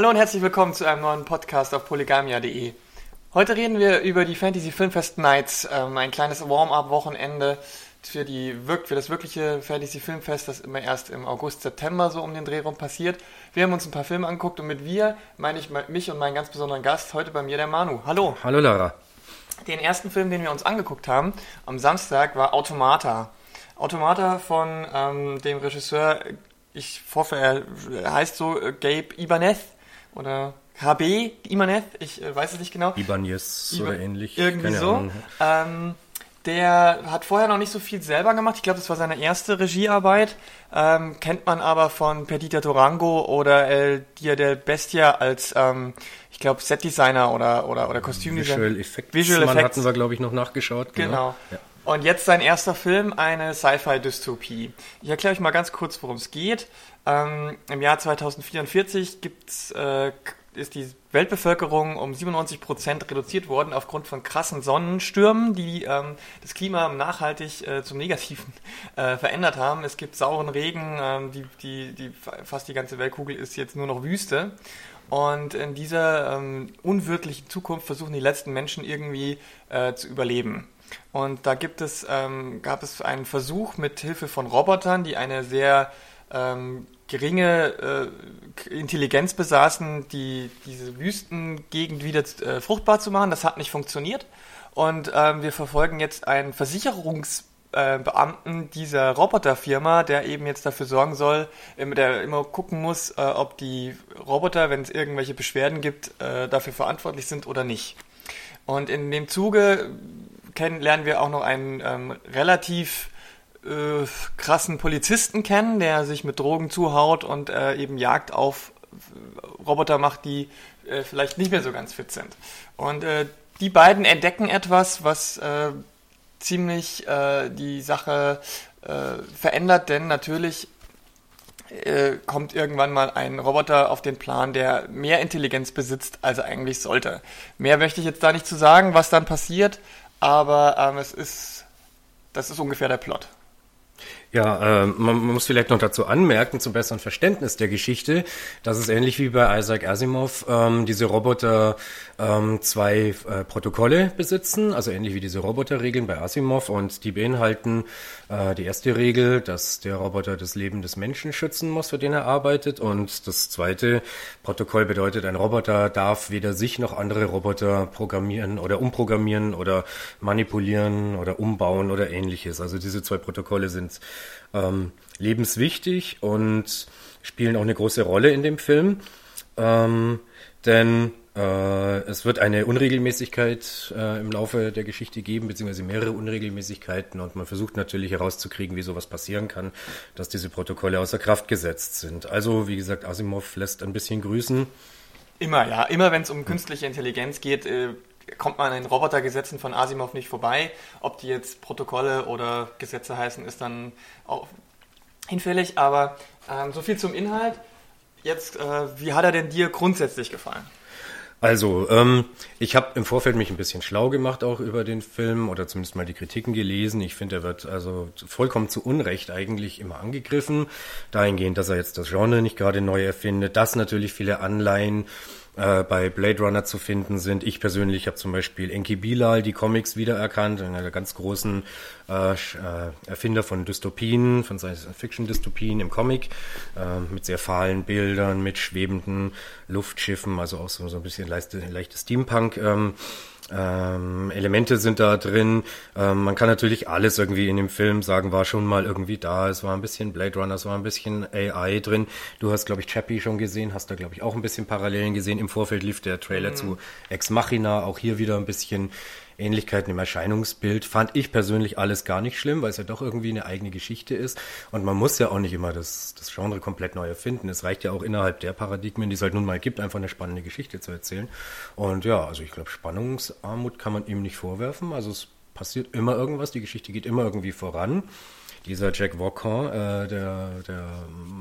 Hallo und herzlich willkommen zu einem neuen Podcast auf polygamia.de. Heute reden wir über die Fantasy Filmfest Nights, ähm, ein kleines Warm-up-Wochenende für, die, für das wirkliche Fantasy Filmfest, das immer erst im August, September so um den Dreh rum passiert. Wir haben uns ein paar Filme angeguckt und mit wir meine ich mich und meinen ganz besonderen Gast, heute bei mir der Manu. Hallo. Hallo Lara. Den ersten Film, den wir uns angeguckt haben am Samstag, war Automata. Automata von ähm, dem Regisseur, ich hoffe, er heißt so äh, Gabe Ibanez oder HB Ibanez, ich äh, weiß es nicht genau. Ibanez Iba oder ähnlich. Irgendwie Keine so. Ähm, der hat vorher noch nicht so viel selber gemacht. Ich glaube, das war seine erste Regiearbeit. Ähm, kennt man aber von Perdita Durango oder El Dia del Bestia als, ähm, ich glaube, Setdesigner oder, oder, oder Kostümdesigner. Visual Effects. Visual Effects. hatten wir, glaube ich, noch nachgeschaut. Genau. genau. Ja. Und jetzt sein erster Film, eine Sci-Fi-Dystopie. Ich erkläre euch mal ganz kurz, worum es geht. Ähm, Im Jahr 2044 gibt's, äh, ist die Weltbevölkerung um 97 Prozent reduziert worden aufgrund von krassen Sonnenstürmen, die ähm, das Klima nachhaltig äh, zum Negativen äh, verändert haben. Es gibt sauren Regen, ähm, die, die, die, fast die ganze Weltkugel ist jetzt nur noch Wüste. Und in dieser ähm, unwirtlichen Zukunft versuchen die letzten Menschen irgendwie äh, zu überleben. Und da gibt es, ähm, gab es einen Versuch mit Hilfe von Robotern, die eine sehr ähm, geringe äh, Intelligenz besaßen, die, diese Wüstengegend wieder äh, fruchtbar zu machen. Das hat nicht funktioniert. Und ähm, wir verfolgen jetzt einen Versicherungsbeamten äh, dieser Roboterfirma, der eben jetzt dafür sorgen soll, der immer gucken muss, äh, ob die Roboter, wenn es irgendwelche Beschwerden gibt, äh, dafür verantwortlich sind oder nicht. Und in dem Zuge kennen, lernen wir auch noch einen ähm, relativ äh, krassen Polizisten kennen, der sich mit Drogen zuhaut und äh, eben Jagd auf Roboter macht, die äh, vielleicht nicht mehr so ganz fit sind. Und äh, die beiden entdecken etwas, was äh, ziemlich äh, die Sache verändert, denn natürlich kommt irgendwann mal ein Roboter auf den Plan, der mehr Intelligenz besitzt, als er eigentlich sollte. Mehr möchte ich jetzt da nicht zu sagen, was dann passiert, aber ähm, es ist, das ist ungefähr der Plot. Ja, äh, man, muss vielleicht noch dazu anmerken, zum besseren Verständnis der Geschichte, dass es ähnlich wie bei Isaac Asimov ähm, diese Roboter ähm, zwei äh, Protokolle besitzen, also ähnlich wie diese Roboterregeln bei Asimov und die beinhalten äh, die erste Regel, dass der Roboter das Leben des Menschen schützen muss, für den er arbeitet und das zweite Protokoll bedeutet, ein Roboter darf weder sich noch andere Roboter programmieren oder umprogrammieren oder manipulieren oder umbauen oder ähnliches. Also diese zwei Protokolle sind ähm, lebenswichtig und spielen auch eine große Rolle in dem Film. Ähm, denn es wird eine Unregelmäßigkeit äh, im Laufe der Geschichte geben, beziehungsweise mehrere Unregelmäßigkeiten und man versucht natürlich herauszukriegen, wie sowas passieren kann, dass diese Protokolle außer Kraft gesetzt sind. Also, wie gesagt, Asimov lässt ein bisschen grüßen. Immer, ja. Immer wenn es um künstliche Intelligenz geht, äh, kommt man an den Robotergesetzen von Asimov nicht vorbei. Ob die jetzt Protokolle oder Gesetze heißen, ist dann auch hinfällig. Aber ähm, so viel zum Inhalt. Jetzt, äh, wie hat er denn dir grundsätzlich gefallen? Also, ähm, ich habe im Vorfeld mich ein bisschen schlau gemacht auch über den Film oder zumindest mal die Kritiken gelesen. Ich finde, er wird also vollkommen zu Unrecht eigentlich immer angegriffen, dahingehend, dass er jetzt das Genre nicht gerade neu erfindet, dass natürlich viele Anleihen äh, bei Blade Runner zu finden sind. Ich persönlich habe zum Beispiel Enki Bilal die Comics wiedererkannt, einer der ganz großen äh, äh, Erfinder von Dystopien, von Science-Fiction-Dystopien im Comic, äh, mit sehr fahlen Bildern, mit schwebenden Luftschiffen, also auch so, so ein bisschen leichte, leichte Steampunk. Ähm, ähm, Elemente sind da drin. Ähm, man kann natürlich alles irgendwie in dem Film sagen, war schon mal irgendwie da. Es war ein bisschen Blade Runner, es war ein bisschen AI drin. Du hast, glaube ich, Chappie schon gesehen, hast da, glaube ich, auch ein bisschen Parallelen gesehen. Im Vorfeld lief der Trailer mhm. zu Ex Machina, auch hier wieder ein bisschen Ähnlichkeiten im Erscheinungsbild fand ich persönlich alles gar nicht schlimm, weil es ja doch irgendwie eine eigene Geschichte ist. Und man muss ja auch nicht immer das, das Genre komplett neu erfinden. Es reicht ja auch innerhalb der Paradigmen, die es halt nun mal gibt, einfach eine spannende Geschichte zu erzählen. Und ja, also ich glaube, Spannungsarmut kann man ihm nicht vorwerfen. Also es passiert immer irgendwas, die Geschichte geht immer irgendwie voran dieser Jack Walker, äh, der, der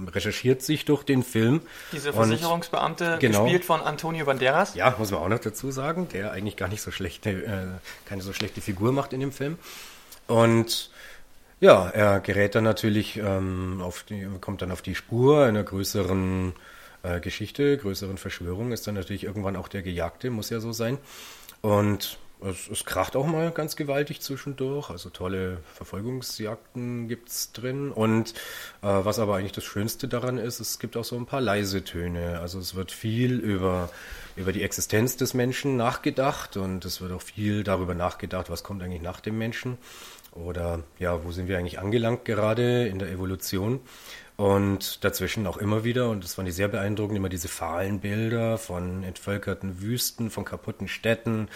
recherchiert sich durch den Film. Diese Versicherungsbeamte, und, genau, gespielt von Antonio Banderas. Ja, muss man auch noch dazu sagen, der eigentlich gar nicht so schlechte, äh, keine so schlechte Figur macht in dem Film. Und ja, er gerät dann natürlich ähm, auf die, kommt dann auf die Spur einer größeren äh, Geschichte, größeren Verschwörung ist dann natürlich irgendwann auch der Gejagte, muss ja so sein. Und es, es kracht auch mal ganz gewaltig zwischendurch. Also tolle Verfolgungsjagden gibt's drin. Und äh, was aber eigentlich das Schönste daran ist, es gibt auch so ein paar leise Töne. Also es wird viel über, über die Existenz des Menschen nachgedacht und es wird auch viel darüber nachgedacht, was kommt eigentlich nach dem Menschen. Oder ja, wo sind wir eigentlich angelangt gerade in der Evolution? Und dazwischen auch immer wieder, und das fand ich sehr beeindruckend, immer diese fahlen Bilder von entvölkerten Wüsten, von kaputten Städten,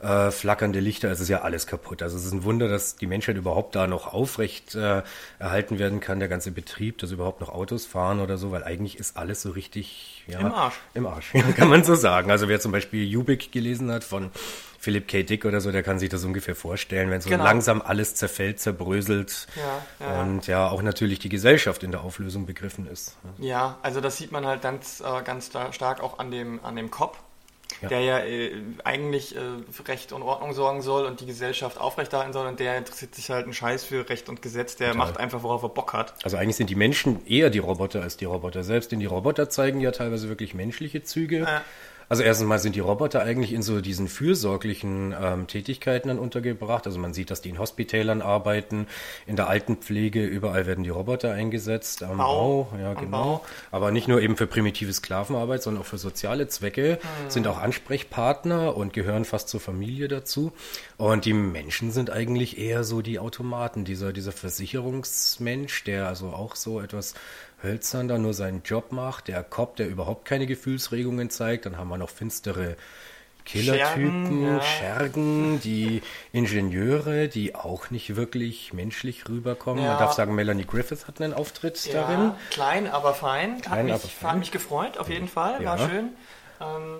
äh, flackernde Lichter, es ist ja alles kaputt. Also es ist ein Wunder, dass die Menschheit überhaupt da noch aufrecht äh, erhalten werden kann, der ganze Betrieb, dass überhaupt noch Autos fahren oder so, weil eigentlich ist alles so richtig ja, Im Arsch. Im Arsch, kann man so sagen. Also wer zum Beispiel Jubik gelesen hat von Philip K. Dick oder so, der kann sich das ungefähr vorstellen, wenn so genau. langsam alles zerfällt, zerbröselt ja, ja. und ja auch natürlich die Gesellschaft in der Auflösung begriffen ist. Ja, also das sieht man halt ganz, äh, ganz stark auch an dem, an dem Kopf. Ja. der ja äh, eigentlich äh, für Recht und Ordnung sorgen soll und die Gesellschaft aufrechterhalten soll und der interessiert sich halt einen Scheiß für Recht und Gesetz, der Total. macht einfach, worauf er Bock hat. Also eigentlich sind die Menschen eher die Roboter als die Roboter selbst, denn die Roboter zeigen ja teilweise wirklich menschliche Züge. Ja. Also erstens mal sind die Roboter eigentlich in so diesen fürsorglichen ähm, Tätigkeiten dann untergebracht. Also man sieht, dass die in Hospitälern arbeiten, in der Altenpflege, überall werden die Roboter eingesetzt, am Bau, Bau ja am genau. Bau. Aber nicht nur eben für primitive Sklavenarbeit, sondern auch für soziale Zwecke, hm. sind auch Ansprechpartner und gehören fast zur Familie dazu. Und die Menschen sind eigentlich eher so die Automaten, dieser, dieser Versicherungsmensch, der also auch so etwas hölzern da nur seinen Job macht, der Cop, der überhaupt keine Gefühlsregungen zeigt, dann haben wir noch finstere Killertypen, Schergen, ja. Schergen, die Ingenieure, die auch nicht wirklich menschlich rüberkommen. Ja. Man darf sagen, Melanie Griffith hat einen Auftritt ja, darin. Klein, aber fein. Klein, hat, mich, aber fein. hat mich gefreut, auf jeden Fall. War schön. Ähm,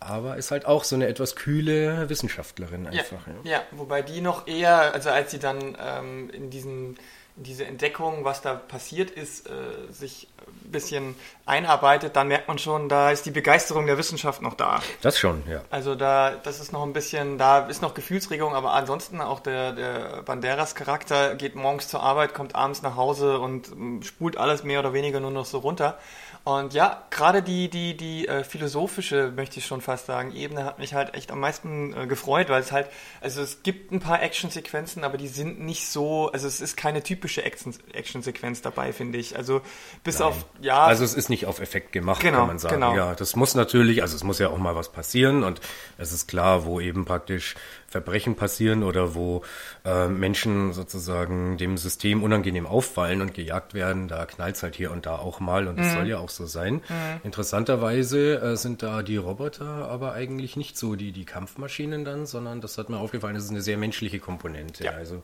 aber ist halt auch so eine etwas kühle Wissenschaftlerin einfach. Ja, ja. wobei die noch eher, also als sie dann ähm, in diesen diese Entdeckung, was da passiert ist, äh, sich ein bisschen einarbeitet, dann merkt man schon, da ist die Begeisterung der Wissenschaft noch da. Das schon, ja. Also da, das ist noch ein bisschen, da ist noch Gefühlsregung, aber ansonsten auch der, der Banderas-Charakter geht morgens zur Arbeit, kommt abends nach Hause und ähm, spult alles mehr oder weniger nur noch so runter. Und ja, gerade die, die, die äh, philosophische, möchte ich schon fast sagen, Ebene hat mich halt echt am meisten äh, gefreut, weil es halt, also es gibt ein paar Actionsequenzen, aber die sind nicht so, also es ist keine typische Action-Sequenz dabei, finde ich. Also bis Nein. auf, ja. Also es ist nicht auf Effekt gemacht, genau, kann man sagen. Genau. Ja, das muss natürlich, also es muss ja auch mal was passieren und es ist klar, wo eben praktisch Verbrechen passieren oder wo äh, Menschen sozusagen dem System unangenehm auffallen und gejagt werden, da knallt es halt hier und da auch mal und das mhm. soll ja auch so sein. Mhm. Interessanterweise äh, sind da die Roboter aber eigentlich nicht so die, die Kampfmaschinen dann, sondern das hat mir aufgefallen, das ist eine sehr menschliche Komponente. Ja. Also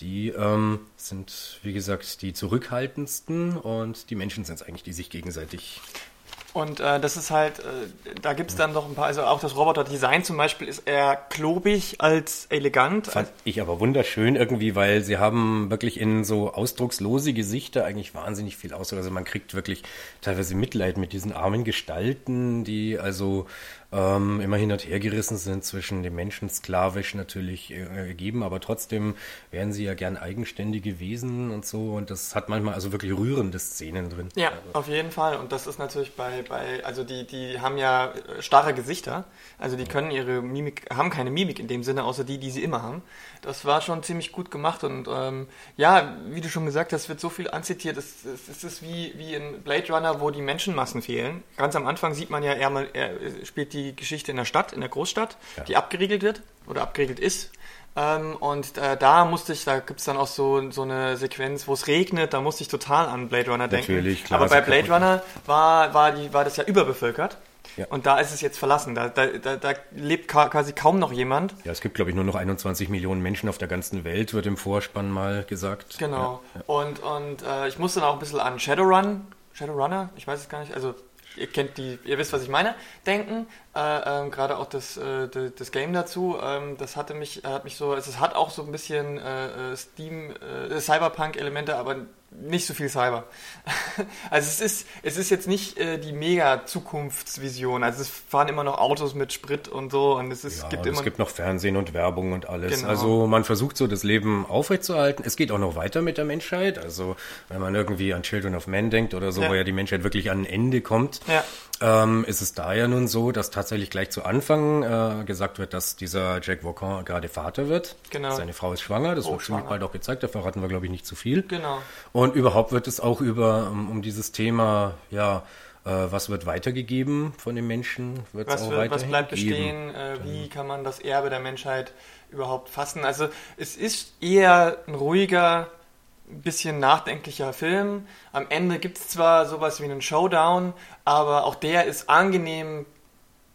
die ähm, sind, wie gesagt, die zurückhaltendsten und die Menschen sind es eigentlich, die sich gegenseitig und äh, das ist halt, äh, da gibt es dann noch ein paar, also auch das Roboter-Design zum Beispiel ist eher klobig als elegant. Fand ich aber wunderschön irgendwie, weil sie haben wirklich in so ausdruckslose Gesichter eigentlich wahnsinnig viel Ausdruck. Also man kriegt wirklich teilweise Mitleid mit diesen armen Gestalten, die also ähm, immer hin und her gerissen sind zwischen dem Menschen sklavisch natürlich äh, geben, aber trotzdem wären sie ja gern eigenständige Wesen und so und das hat manchmal also wirklich rührende Szenen drin. Ja, also. auf jeden Fall und das ist natürlich bei, bei also die, die haben ja starre Gesichter, also die können ihre Mimik, haben keine Mimik in dem Sinne, außer die, die sie immer haben. Das war schon ziemlich gut gemacht und ähm, ja, wie du schon gesagt hast, wird so viel anzitiert, es, es, es ist wie, wie in Blade Runner, wo die Menschenmassen fehlen. Ganz am Anfang sieht man ja, er, er spielt die die Geschichte in der Stadt, in der Großstadt, ja. die abgeriegelt wird oder abgeriegelt ist. Ähm, und äh, da musste ich, da gibt es dann auch so, so eine Sequenz, wo es regnet, da musste ich total an Blade Runner denken. Natürlich, klar. Aber bei Blade Runner war, war, die, war das ja überbevölkert. Ja. Und da ist es jetzt verlassen. Da, da, da, da lebt quasi kaum noch jemand. Ja, es gibt, glaube ich, nur noch 21 Millionen Menschen auf der ganzen Welt, wird im Vorspann mal gesagt. Genau. Ja, ja. Und, und äh, ich musste dann auch ein bisschen an Shadowrun, Shadowrunner, ich weiß es gar nicht, also ihr kennt die, ihr wisst, was ich meine, denken. äh, ähm, gerade auch das, äh, das Game dazu, ähm, das hatte mich, hat mich so, also es hat auch so ein bisschen äh, äh Steam, äh, Cyberpunk-Elemente, aber nicht so viel Cyber. also es ist, es ist jetzt nicht äh, die mega Zukunftsvision. Also es fahren immer noch Autos mit Sprit und so und es ist, ja, gibt es immer. gibt noch Fernsehen und Werbung und alles. Genau. Also man versucht so das Leben aufrechtzuerhalten. Es geht auch noch weiter mit der Menschheit. Also wenn man irgendwie an Children of Men denkt oder so, Ja. wo ja die Menschheit wirklich an ein Ende kommt, Ja. ähm, ist es da ja nun so, dass tatsächlich gleich zu Anfang äh, gesagt wird, dass dieser Jack Walker gerade Vater wird. Genau. Seine Frau ist schwanger, das wird Hochschwanger. ziemlich bald auch gezeigt, da verraten wir glaube ich nicht zu viel. Genau. Und überhaupt wird es auch über um, um dieses Thema, ja, äh, was wird weitergegeben von den Menschen, wird es Was, auch wird, was bleibt bestehen? Äh, wie kann man das Erbe der Menschheit überhaupt fassen? Also es ist eher ein ruhiger, ein bisschen nachdenklicher Film. Am Ende gibt es zwar sowas wie einen Showdown, aber auch der ist angenehm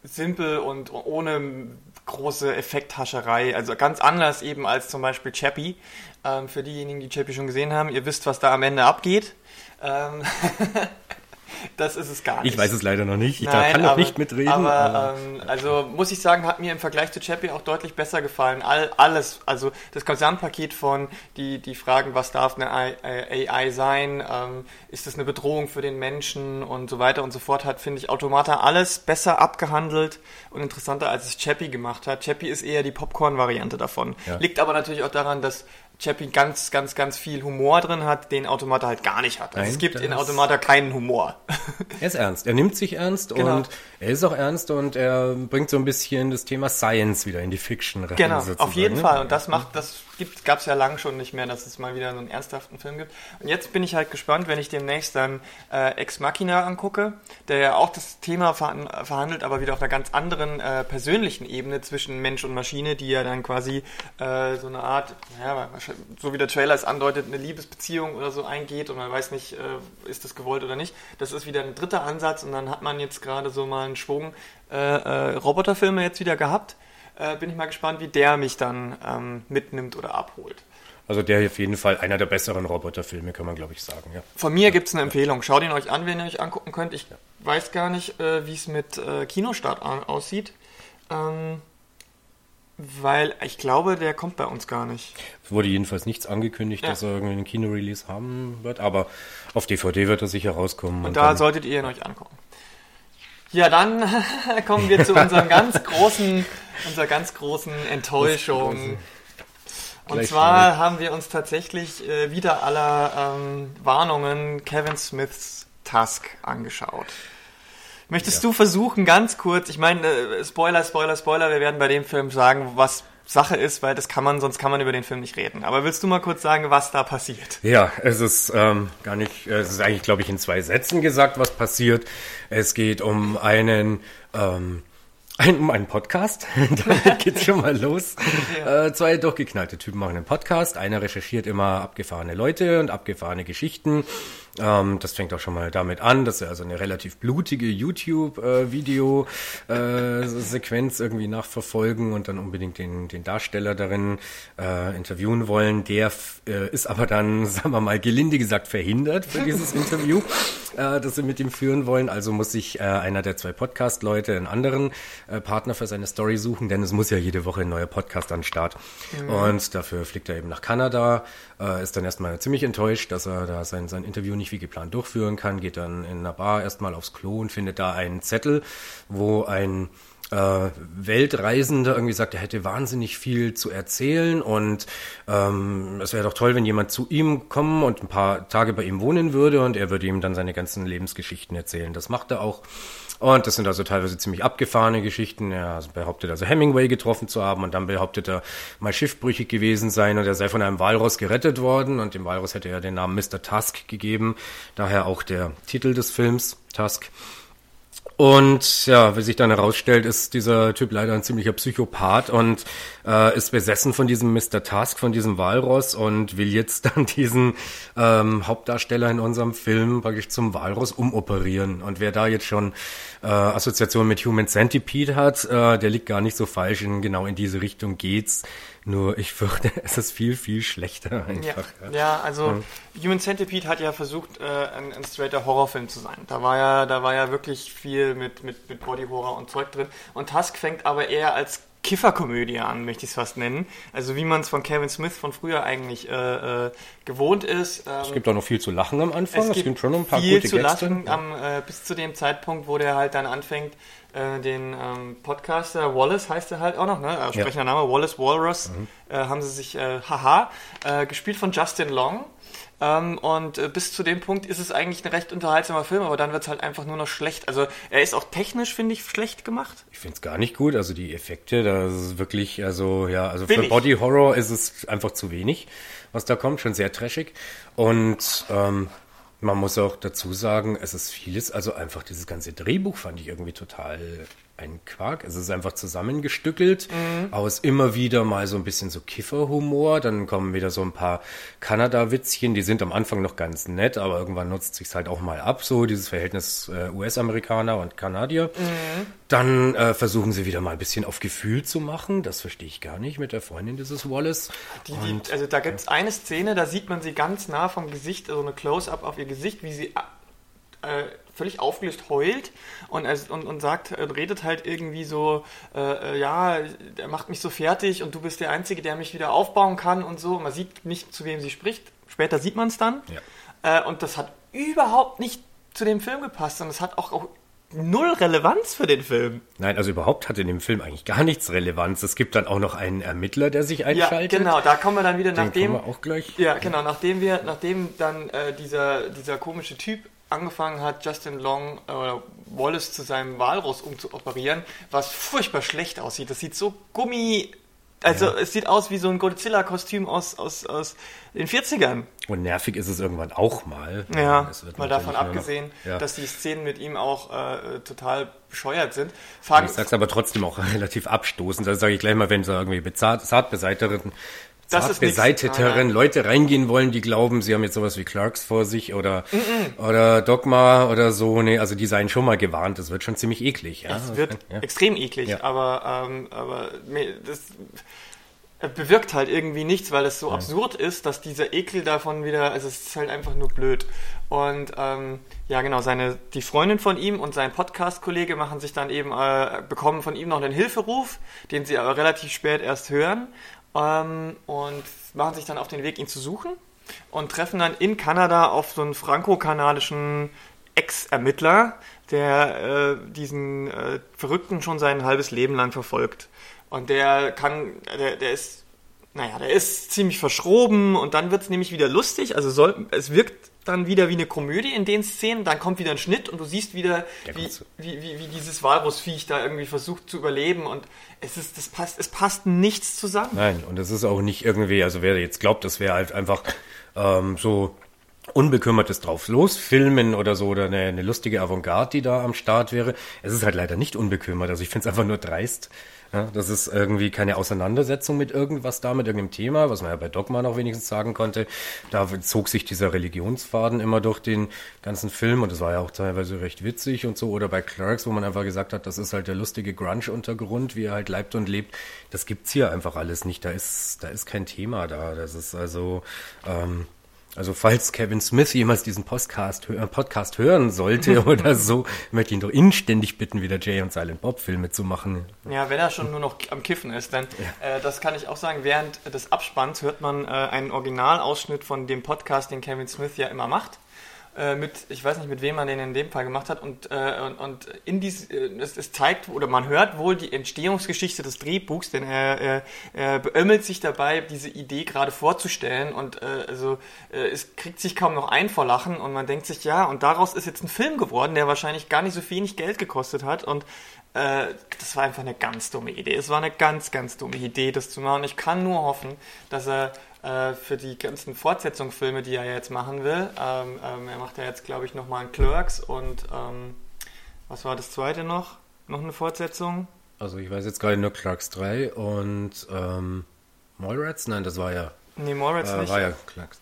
simpel und ohne große Effekthascherei. Also ganz anders eben als zum Beispiel Chappie. Ähm, für diejenigen, die Chappie schon gesehen haben, ihr wisst, was da am Ende abgeht. Ähm, das ist es gar nicht. Ich weiß es leider noch nicht. Ich Nein, kann noch aber, nicht mitreden. Aber, aber- ähm, also muss ich sagen, hat mir im Vergleich zu Chappie auch deutlich besser gefallen. All, alles, also das Gesamtpaket von die, die Fragen, was darf eine AI AI sein, ähm, ist das eine Bedrohung für den Menschen und so weiter und so fort, hat, finde ich, Automata alles besser abgehandelt und interessanter, als es Chappie gemacht hat. Chappie ist eher die Popcorn-Variante davon. Ja. Liegt aber natürlich auch daran, dass Chappie ganz, ganz, ganz viel Humor drin hat, den Automata halt gar nicht hat. Also Nein, es gibt in Automata keinen Humor. Er ist ernst. Er nimmt sich ernst Genau. und er ist auch ernst und er bringt so ein bisschen das Thema Science wieder in die Fiction rein. Genau, sozusagen, auf jeden ne? Fall. Und das macht, das gab es ja lang schon nicht mehr, dass es mal wieder so einen ernsthaften Film gibt. Und jetzt bin ich halt gespannt, wenn ich demnächst dann äh, Ex Machina angucke, der ja auch das Thema verhan verhandelt, aber wieder auf einer ganz anderen äh, persönlichen Ebene zwischen Mensch und Maschine, die ja dann quasi äh, so eine Art, ja, so wie der Trailer es andeutet, eine Liebesbeziehung oder so eingeht und man weiß nicht, äh, ist das gewollt oder nicht. Das ist wieder ein dritter Ansatz und dann hat man jetzt gerade so mal einen Schwung äh, äh, Roboterfilme jetzt wieder gehabt äh, bin ich mal gespannt, wie der mich dann ähm, mitnimmt oder abholt. Also der auf jeden Fall einer der besseren Roboterfilme, kann man glaube ich sagen. Ja. Von mir gibt es eine Empfehlung. Schaut ihn euch an, wenn ihr euch angucken könnt. Ich weiß gar nicht, äh, wie es mit äh, Kinostart aussieht. Ähm, weil ich glaube, der kommt bei uns gar nicht. Es wurde jedenfalls nichts angekündigt, Ja. dass er irgendwie einen Kinorelease haben wird, aber auf DVD wird er sicher rauskommen. Und da solltet ihr ihn euch angucken. Ja, dann kommen wir zu unserem ganz großen, unserer ganz großen Enttäuschung. Und zwar haben wir uns tatsächlich äh, wieder aller ähm, Warnungen Kevin Smiths Task angeschaut. Möchtest du versuchen, ganz kurz, ich meine, äh, Spoiler, Spoiler, Spoiler, wir werden bei dem Film sagen, was Sache ist, weil das kann man, sonst kann man über den Film nicht reden. Aber willst du mal kurz sagen, was da passiert? Ja, es ist ähm, gar nicht, es ist eigentlich, glaube ich, in zwei Sätzen gesagt, was passiert. Es geht um einen, ähm, ein, um einen Podcast. Damit geht's schon mal los. Äh, zwei durchgeknallte Typen machen einen Podcast. Einer recherchiert immer abgefahrene Leute und abgefahrene Geschichten. Ähm, das fängt auch schon mal damit an, dass er also eine relativ blutige YouTube-Video-Sequenz irgendwie nachverfolgen und dann unbedingt den, den Darsteller darin äh, interviewen wollen. Der f- äh, ist aber dann, sagen wir mal, gelinde gesagt verhindert für dieses Interview, äh, das sie mit ihm führen wollen. Also muss sich äh, einer der zwei Podcast-Leute einen anderen äh, Partner für seine Story suchen, denn es muss ja jede Woche ein neuer Podcast an Start. Und dafür fliegt er eben nach Kanada, äh, ist dann erstmal ziemlich enttäuscht, dass er da sein, sein Interview nicht wie geplant durchführen kann, geht dann in einer Bar erstmal aufs Klo und findet da einen Zettel, wo ein äh, Weltreisender irgendwie sagt, er hätte wahnsinnig viel zu erzählen und ähm, es wäre doch toll, wenn jemand zu ihm kommen und ein paar Tage bei ihm wohnen würde und er würde ihm dann seine ganzen Lebensgeschichten erzählen. Das macht er auch. Und das sind also teilweise ziemlich abgefahrene Geschichten. Er behauptet also Hemingway getroffen zu haben und dann behauptet er mal schiffbrüchig gewesen sein und er sei von einem Walross gerettet worden und dem Walross hätte er den Namen Mr. Tusk gegeben. Daher auch der Titel des Films, Tusk. Und ja, wie sich dann herausstellt, ist dieser Typ leider ein ziemlicher Psychopath und äh, ist besessen von diesem Mr. Task, von diesem Walross und will jetzt dann diesen ähm, Hauptdarsteller in unserem Film praktisch zum Walross umoperieren. Und wer da jetzt schon äh, Assoziation mit Human Centipede hat, äh, der liegt gar nicht so falsch. In, genau in diese Richtung geht's. Nur ich fürchte, es ist viel, viel schlechter Ja, einfach. ja also Human Centipede hat ja versucht, äh, ein, ein straighter Horrorfilm zu sein. Da war ja, da war ja wirklich viel mit, mit, mit Body Horror und Zeug drin. Und Tusk fängt aber eher als Kifferkomödie an, möchte ich es fast nennen. Also wie man es von Kevin Smith von früher eigentlich äh, äh, gewohnt ist. Ähm, es gibt auch noch viel zu lachen am Anfang. Es, es gibt, schon noch ein paar viel gute zu Gags lachen ja. am, äh, bis zu dem Zeitpunkt, wo der halt dann anfängt, äh, den ähm, Podcaster Wallace heißt er halt auch noch, ne? Äh, sprechender ja. Name Wallace Walrus, mhm. Äh, haben sie sich, haha, gespielt von Justin Long. Ähm, und äh, bis zu dem Punkt ist es eigentlich ein recht unterhaltsamer Film, aber dann wird es halt einfach nur noch schlecht. Also er ist auch technisch, finde ich, schlecht gemacht. Ich finde es gar nicht gut. Also die Effekte, das ist wirklich, also ja, also Bin für ich. Body Horror ist es einfach zu wenig, was da kommt, schon sehr trashig. Und ähm, man muss auch dazu sagen, es ist vieles, also einfach dieses ganze Drehbuch fand ich irgendwie total ein Quark. Es ist einfach zusammengestückelt mhm. aus immer wieder mal so ein bisschen so Kifferhumor. Dann kommen wieder so ein paar Kanada-Witzchen. Die sind am Anfang noch ganz nett, aber irgendwann nutzt sich's halt auch mal ab, so dieses Verhältnis äh, US-Amerikaner und Kanadier. Mhm. Dann äh, versuchen sie wieder mal ein bisschen auf Gefühl zu machen. Das verstehe ich gar nicht mit der Freundin dieses Wallace. Die, die, also da gibt's eine Szene, da sieht man sie ganz nah vom Gesicht, so also eine Close-up auf ihr Gesicht, wie sie äh, völlig aufgelöst heult und, und, und sagt, äh, redet halt irgendwie so, äh, äh, ja, er macht mich so fertig und du bist der Einzige, der mich wieder aufbauen kann und so. Man sieht nicht, zu wem sie spricht. Später sieht man es dann. Ja. Äh, und das hat überhaupt nicht zu dem Film gepasst und es hat auch, auch null Relevanz für den Film. Nein, also überhaupt hat in dem Film eigentlich gar nichts Relevanz. Es gibt dann auch noch einen Ermittler, der sich einschaltet. Ja, genau, da kommen wir dann wieder, den nachdem. wir auch gleich. Ja, genau, nachdem wir, nachdem dann äh, dieser, dieser komische Typ angefangen hat, Justin Long äh, Wallace zu seinem Walross umzuoperieren, was furchtbar schlecht aussieht. Das sieht so gummi. Also ja. es sieht aus wie so ein Godzilla-Kostüm aus, aus, aus den 40ern. Und nervig ist es irgendwann auch mal. Ja, mal davon abgesehen, ja. dass die Szenen mit ihm auch äh, total bescheuert sind. Fragen ich sag's aber trotzdem auch relativ abstoßend. Das sage ich gleich mal, wenn so irgendwie bezahlt, zart beseiteten das beseiteteren Leute reingehen wollen, die glauben, sie haben jetzt sowas wie Clarks vor sich oder, mm -mm. oder Dogma oder so. Nee, also die seien schon mal gewarnt, das wird schon ziemlich eklig. Ja? Es wird ja. extrem eklig, ja. aber, ähm, aber das bewirkt halt irgendwie nichts, weil es so absurd ist, dass dieser Ekel davon wieder, also es ist halt einfach nur blöd. Und ähm, ja, genau, seine, die Freundin von ihm und sein Podcast-Kollege machen sich dann eben, äh, bekommen von ihm noch einen Hilferuf, den sie aber relativ spät erst hören ähm, und machen sich dann auf den Weg, ihn zu suchen und treffen dann in Kanada auf so einen franco-kanadischen Ex-Ermittler, der äh, diesen äh, Verrückten schon sein halbes Leben lang verfolgt. Und der kann, der, der ist, naja, der ist ziemlich verschroben und dann wird es nämlich wieder lustig. Also soll, es wirkt dann wieder wie eine Komödie in den Szenen, dann kommt wieder ein Schnitt und du siehst wieder, wie, wie, wie, wie, dieses Walrusviech da irgendwie versucht zu überleben und es ist, das passt, es passt nichts zusammen. Nein, und es ist auch nicht irgendwie, also wer jetzt glaubt, das wäre halt einfach ähm, so unbekümmertes drauf losfilmen oder so oder eine, eine lustige Avantgarde, die da am Start wäre. Es ist halt leider nicht unbekümmert, also ich finde es einfach nur dreist. Ja, das ist irgendwie keine Auseinandersetzung mit irgendwas da, mit irgendeinem Thema, was man ja bei Dogma noch wenigstens sagen konnte. Da zog sich dieser Religionsfaden immer durch den ganzen Film und das war ja auch teilweise recht witzig und so. Oder bei Clerks, wo man einfach gesagt hat, das ist halt der lustige Grunge-Untergrund, wie er halt leibt und lebt. Das gibt's hier einfach alles nicht. Da ist, da ist kein Thema da. Das ist also, ähm, also falls Kevin Smith jemals diesen Podcast, Podcast hören sollte oder so, möchte ich ihn doch inständig bitten, wieder Jay und Silent Bob Filme zu machen. Ja, wenn er schon nur noch am Kiffen ist, denn ja. äh, das kann ich auch sagen, während des Abspanns hört man äh, einen Originalausschnitt von dem Podcast, den Kevin Smith ja immer macht. Äh, mit, ich weiß nicht, mit wem man den in dem Fall gemacht hat, und, äh, und, und in dies, äh, es, es, zeigt, oder man hört wohl die Entstehungsgeschichte des Drehbuchs, denn er, er, er beömmelt sich dabei, diese Idee gerade vorzustellen und äh, also äh, es kriegt sich kaum noch ein vor Lachen und man denkt sich, ja, und daraus ist jetzt ein Film geworden, der wahrscheinlich gar nicht so wenig Geld gekostet hat und äh, das war einfach eine ganz dumme Idee. Es war eine ganz, ganz dumme Idee, das zu machen. Ich kann nur hoffen, dass er äh, für die ganzen Fortsetzungsfilme, die er jetzt machen will. Ähm, ähm, er macht ja jetzt, glaube ich, nochmal einen Clerks und ähm, was war das zweite noch? Noch eine Fortsetzung? Also ich weiß jetzt gerade nur Clerks 3 und ähm, Mallrats? Nein, das war ja. Nee, Mallrats äh, nicht. War ja Clerks.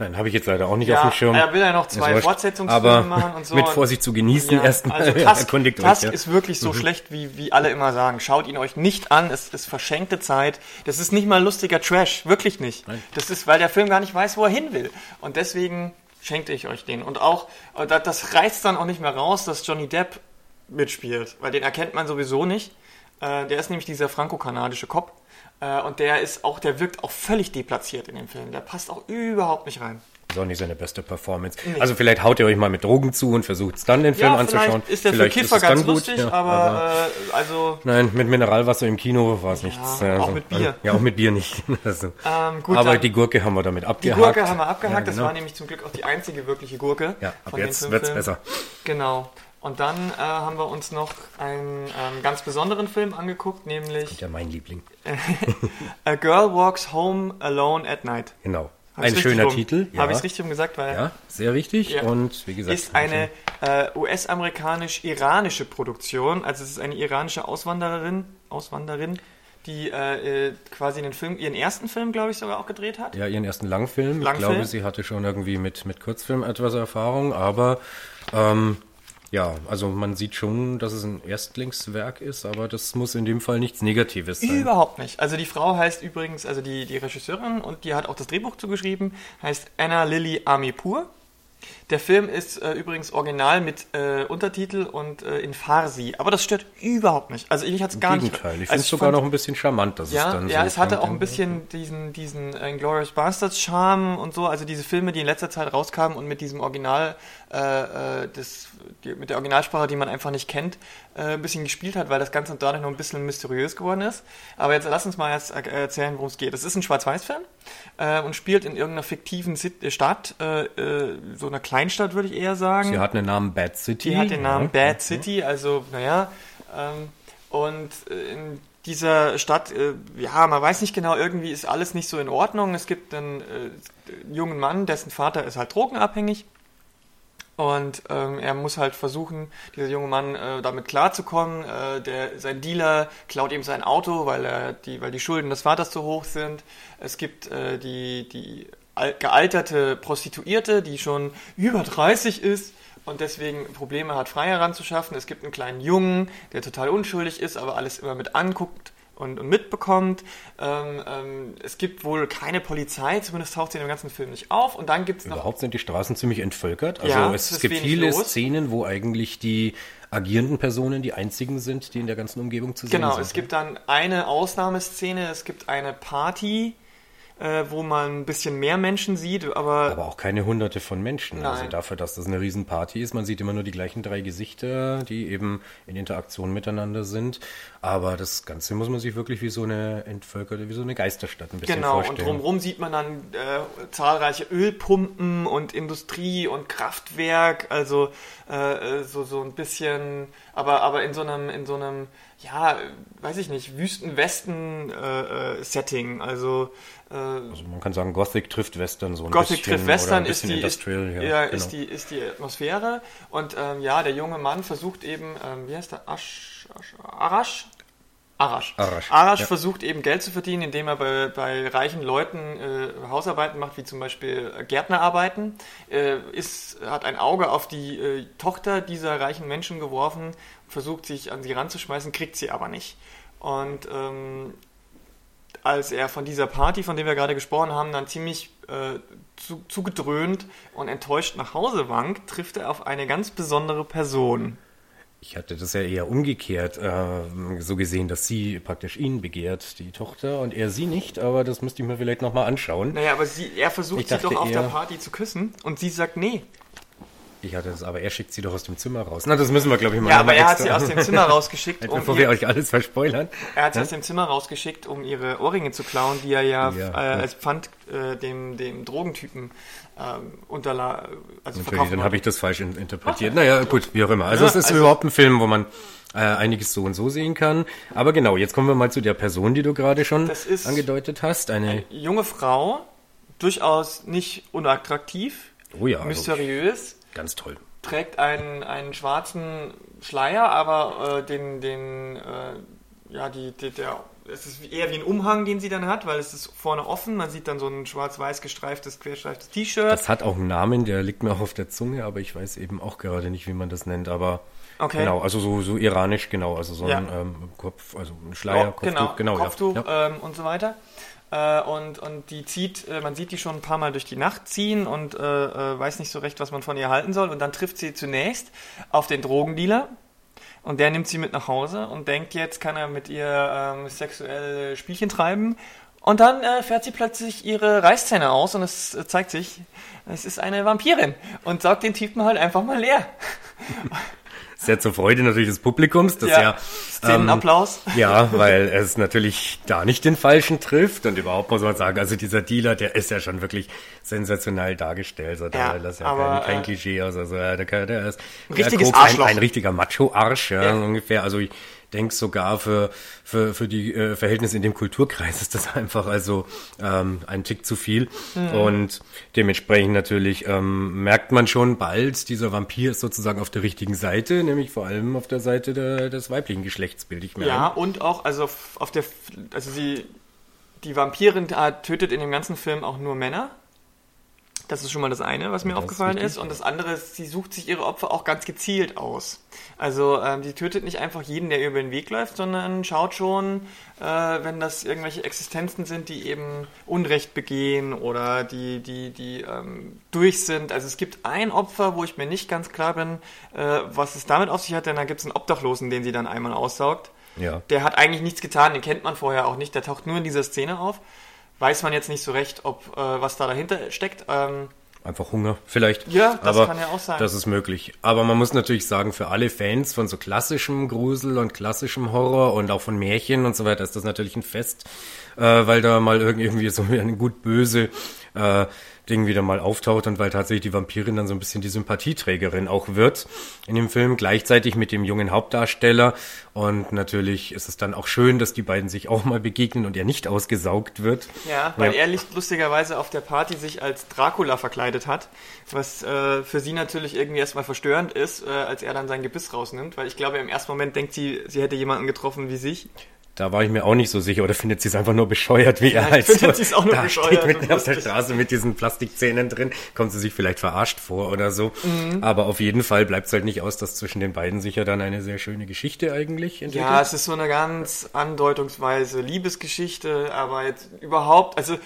Nein, habe ich jetzt leider auch nicht ja, auf dem Schirm. Er will ja noch zwei Fortsetzungsfilme machen und so. Mit Vorsicht zu genießen ja, erstmal. Also Task, Task euch, ja. ist wirklich so mhm. schlecht, wie, wie alle immer sagen. Schaut ihn euch nicht an, es ist verschenkte Zeit. Das ist nicht mal lustiger Trash, wirklich nicht. Nein. Das ist, weil der Film gar nicht weiß, wo er hin will. Und deswegen schenkte ich euch den. Und auch, äh, das, das reißt dann auch nicht mehr raus, dass Johnny Depp mitspielt, weil den erkennt man sowieso nicht. Äh, der ist nämlich dieser franco-kanadische Cop. Äh, und der ist auch, der wirkt auch völlig deplatziert in dem Film. Der passt auch überhaupt nicht rein. Das ist auch nicht seine beste Performance. Nee. Also vielleicht haut ihr euch mal mit Drogen zu und versucht es dann den Film ja, anzuschauen. Ist der vielleicht für Kiffer ganz lustig, ja, aber, aber äh, also. Nein, mit Mineralwasser im Kino war es ja, nichts. Also, auch mit Bier. ja, auch mit Bier nicht. Also. Ähm, gut, aber die Gurke haben wir damit abgehakt. Die Gurke haben wir abgehakt, genau. das war nämlich zum Glück auch die einzige wirkliche Gurke. Ja, ab jetzt wird's besser. Genau. Und dann äh, haben wir uns noch einen ähm, ganz besonderen Film angeguckt, nämlich. Ja, mein Liebling. A Girl Walks Home Alone at Night. Genau. Ein schöner rum, Titel. Ja. Habe ich es richtig gesagt? Weil ja, sehr richtig. Ja. Und wie gesagt. Ist eine äh, US-amerikanisch-iranische Produktion. Also es ist eine iranische Auswandererin, Auswanderin, die äh, äh, quasi den Film, ihren ersten Film, glaube ich, sogar auch gedreht hat. Ja, ihren ersten Langfilm. Langfilm. Ich glaube, sie hatte schon irgendwie mit, mit Kurzfilm etwas Erfahrung, aber ähm, ja, also man sieht schon, dass es ein Erstlingswerk ist, aber das muss in dem Fall nichts Negatives sein. Überhaupt nicht. Also die Frau heißt übrigens, also die, die Regisseurin und die hat auch das Drehbuch zugeschrieben, heißt Anna Lily Amipur. Der Film ist äh, übrigens original mit äh, Untertitel und äh, in Farsi, aber das stört überhaupt nicht. Also ich hatte es gar Gegenteil. nicht. Ich finde es sogar noch ein bisschen charmant, dass ja, es dann Ja, so es hatte auch ein bisschen diesen, diesen Inglourious Bastards Charme und so, also diese Filme, die in letzter Zeit rauskamen und mit diesem Original, äh, äh, das, die, mit der Originalsprache, die man einfach nicht kennt, äh, ein bisschen gespielt hat, weil das Ganze dadurch noch ein bisschen mysteriös geworden ist. Aber jetzt lass uns mal jetzt erzählen, worum es geht. Es ist ein Schwarz-Weiß-Film äh, und spielt in irgendeiner fiktiven Stadt, äh, äh, so einer Kleinstadt, würde ich eher sagen. Sie hat den Namen Bad City. Sie hat den Namen ja. Bad City, also naja. Ähm, und äh, in dieser Stadt, äh, ja, man weiß nicht genau, irgendwie ist alles nicht so in Ordnung. Es gibt einen äh, jungen Mann, dessen Vater ist halt drogenabhängig. Und ähm, er muss halt versuchen, dieser junge Mann äh, damit klarzukommen. Äh, der, sein Dealer klaut ihm sein Auto, weil, er die, weil die Schulden des Vaters zu hoch sind. Es gibt äh, die, die gealterte Prostituierte, die schon über 30 ist und deswegen Probleme hat, frei heranzuschaffen. Es gibt einen kleinen Jungen, der total unschuldig ist, aber alles immer mit anguckt und, und mitbekommt. Ähm, ähm, es gibt wohl keine Polizei, zumindest taucht sie in dem ganzen Film nicht auf. Und dann gibt es. Überhaupt sind die Straßen ziemlich entvölkert. Also ja, es, es gibt viele los. Szenen, wo eigentlich die agierenden Personen die einzigen sind, die in der ganzen Umgebung zu sehen genau, sind. Genau, es gibt dann eine Ausnahmeszene, es gibt eine Party äh, wo man ein bisschen mehr Menschen sieht, aber. Aber auch keine hunderte von Menschen. Also Nein. Also dafür, dass das eine Riesenparty ist, man sieht immer nur die gleichen drei Gesichter, die eben in Interaktion miteinander sind. Aber das Ganze muss man sich wirklich wie so eine entvölkerte, wie so eine Geisterstadt ein bisschen genau, vorstellen. Genau, und drumherum sieht man dann äh, zahlreiche Ölpumpen und Industrie und Kraftwerk, also äh, so, so ein bisschen, aber, aber in so einem, in so einem, ja, weiß ich nicht, Wüstenwesten-Setting. Äh, also äh, also man kann sagen, Gothic trifft Western so ein Gothic bisschen. trifft Western ist die, ist, ja, ja genau. ist, die, ist die Atmosphäre. Und ähm, ja, der junge Mann versucht eben, ähm, wie heißt der? Asch, Asch, Arash? Arash. Arash, Arash ja. versucht eben Geld zu verdienen, indem er bei, bei reichen Leuten äh, Hausarbeiten macht, wie zum Beispiel Gärtnerarbeiten. Äh, ist, hat ein Auge auf die äh, Tochter dieser reichen Menschen geworfen, versucht sich an sie ranzuschmeißen, kriegt sie aber nicht. Und ähm, als er von dieser Party, von der wir gerade gesprochen haben, dann ziemlich äh, zu, zugedröhnt und enttäuscht nach Hause wankt, trifft er auf eine ganz besondere Person. Ich hatte das ja eher umgekehrt äh, so gesehen, dass sie praktisch ihn begehrt, die Tochter, und er sie nicht, aber das müsste ich mir vielleicht nochmal anschauen. Naja, aber sie, er versucht sie doch auf der Party zu küssen und sie sagt nee. Ich hatte es, aber er schickt sie doch aus dem Zimmer raus. Na, das müssen wir, glaube ich, mal Ja, aber er hat sie aus dem Zimmer rausgeschickt. um bevor ihr, wir euch alles verspoilern. Er hat sie ja? aus dem Zimmer rausgeschickt, um ihre Ohrringe zu klauen, die er ja, ja, äh, als Pfand äh, dem, dem Drogentypen ähm, unterla also Natürlich, dann habe ich das falsch interpretiert. Ach, naja, gut, wie auch immer. Also ja, es ist also, überhaupt ein Film, wo man äh, einiges so und so sehen kann. Aber genau, jetzt kommen wir mal zu der Person, die du gerade schon angedeutet hast. Eine, eine junge Frau, durchaus nicht unattraktiv, oh ja, mysteriös. Ganz toll. Trägt einen, einen schwarzen Schleier, aber äh, den, den äh, ja, die, die, der es ist eher wie ein Umhang, den sie dann hat, weil es ist vorne offen. Man sieht dann so ein schwarz-weiß gestreiftes, querstreiftes T-Shirt. Das hat auch einen Namen, der liegt mir auch auf der Zunge, aber ich weiß eben auch gerade nicht, wie man das nennt. Aber Okay. genau, also so, so iranisch, genau, also so Ja. ein ähm, Kopf, also ein Schleier, Oh, genau, genau, Kopftuch ja. Ähm, und so weiter. Äh, und, und die zieht, äh, man sieht die schon ein paar Mal durch die Nacht ziehen und äh, äh, weiß nicht so recht, was man von ihr halten soll. Und dann trifft sie zunächst auf den Drogendealer und der nimmt sie mit nach Hause und denkt, jetzt kann er mit ihr ähm, sexuelle Spielchen treiben. Und dann äh, fährt sie plötzlich ihre Reißzähne aus und es äh, zeigt sich, es ist eine Vampirin und saugt den Typen halt einfach mal leer. Sehr zur Freude natürlich des Publikums, das ja, ja Szenenapplaus. Ähm, ja, weil es natürlich da nicht den Falschen trifft und überhaupt muss man sagen, also dieser Dealer, der ist ja schon wirklich sensationell dargestellt. Also Ja, da das ist ja aber, kein, kein äh, Klischee aus. Also der, der, der ist Richtiges der Arschloch. Ein, ein richtiger Macho-Arsch, ja, Ja. ungefähr. Also ich denke sogar für, für, für die äh, Verhältnisse in dem Kulturkreis ist das einfach also ähm, ein Tick zu viel. Mhm. Und dementsprechend natürlich ähm, merkt man schon bald, dieser Vampir ist sozusagen auf der richtigen Seite, nämlich vor allem auf der Seite der, des weiblichen Geschlechts, bilde ich mir Ja, ein. und auch, also f- auf der, also sie, die Vampirin äh, tötet in dem ganzen Film auch nur Männer. Das ist schon mal das eine, was mir Das ist aufgefallen richtig, ist. Und das andere ist, sie sucht sich ihre Opfer auch ganz gezielt aus. Also ähm, die tötet nicht einfach jeden, der über den Weg läuft, sondern schaut schon, äh, wenn das irgendwelche Existenzen sind, die eben Unrecht begehen oder die, die, die ähm, durch sind. Also es gibt ein Opfer, wo ich mir nicht ganz klar bin, äh, was es damit auf sich hat, denn da gibt es einen Obdachlosen, den sie dann einmal aussaugt. Ja. Der hat eigentlich nichts getan, den kennt man vorher auch nicht, der taucht nur in dieser Szene auf. Weiß man jetzt nicht so recht, ob äh, was da dahinter steckt. Ähm, Einfach Hunger, vielleicht. Ja, das Aber kann ja auch sein. Das ist möglich. Aber man muss natürlich sagen, für alle Fans von so klassischem Grusel und klassischem Horror und auch von Märchen und so weiter ist das natürlich ein Fest, äh, weil da mal irgend- irgendwie so ein gut böse äh, Ding wieder mal auftaucht und weil tatsächlich die Vampirin dann so ein bisschen die Sympathieträgerin auch wird in dem Film, gleichzeitig mit dem jungen Hauptdarsteller. Und natürlich ist es dann auch schön, dass die beiden sich auch mal begegnen und er nicht ausgesaugt wird. ja, weil Ja. er lustigerweise auf der Party sich als Dracula verkleidet hat, was äh, für sie natürlich irgendwie erstmal verstörend ist, äh, als er dann sein Gebiss rausnimmt, weil ich glaube, im ersten Moment denkt sie, sie hätte jemanden getroffen wie sich. Da war ich mir auch nicht so sicher, oder findet sie es einfach nur bescheuert, wie er Vielleicht halt findet so sie's auch nur da bescheuert steht mitten auf der. Straße mit diesen Plastikzähnen drin, kommt sie sich vielleicht verarscht vor oder so. Mhm. Aber auf jeden Fall bleibt es halt nicht aus, dass zwischen den beiden sich ja dann eine sehr schöne Geschichte eigentlich entwickelt. Ja, es ist so eine ganz andeutungsweise Liebesgeschichte, aber jetzt überhaupt, also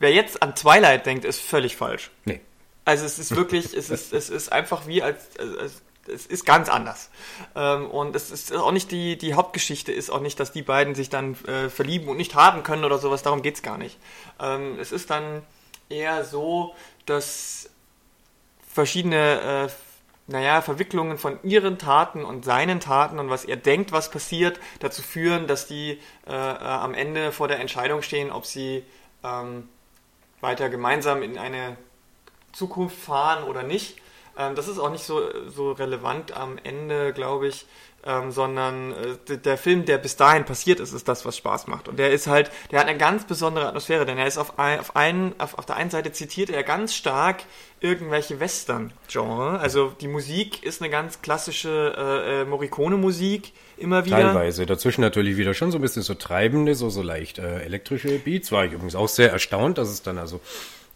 wer jetzt an Twilight denkt, ist völlig falsch. nee. Also es ist wirklich, es ist, es ist einfach wie als, als es ist ganz anders. Ähm, und es ist auch nicht die, die Hauptgeschichte ist auch nicht, dass die beiden sich dann äh, verlieben und nicht haben können oder sowas, darum geht's gar nicht. Ähm, es ist dann eher so, dass verschiedene, äh, naja, Verwicklungen von ihren Taten und seinen Taten und was er denkt, was passiert, dazu führen, dass die äh, äh, am Ende vor der Entscheidung stehen, ob sie ähm, weiter gemeinsam in eine Zukunft fahren oder nicht. Ähm, das ist auch nicht so, so relevant am Ende, glaube ich, ähm, sondern äh, der Film, der bis dahin passiert ist, ist das, was Spaß macht. Und der ist halt, der hat eine ganz besondere Atmosphäre, denn er ist auf, ein, auf, einen, auf, auf der einen Seite zitiert er ganz stark irgendwelche Western-Genre. Also die Musik ist eine ganz klassische äh, äh, Morricone-Musik immer wieder. Teilweise. Dazwischen natürlich wieder schon so ein bisschen so treibende, so, so leicht äh, elektrische Beats. War ich übrigens auch sehr erstaunt, dass es dann also,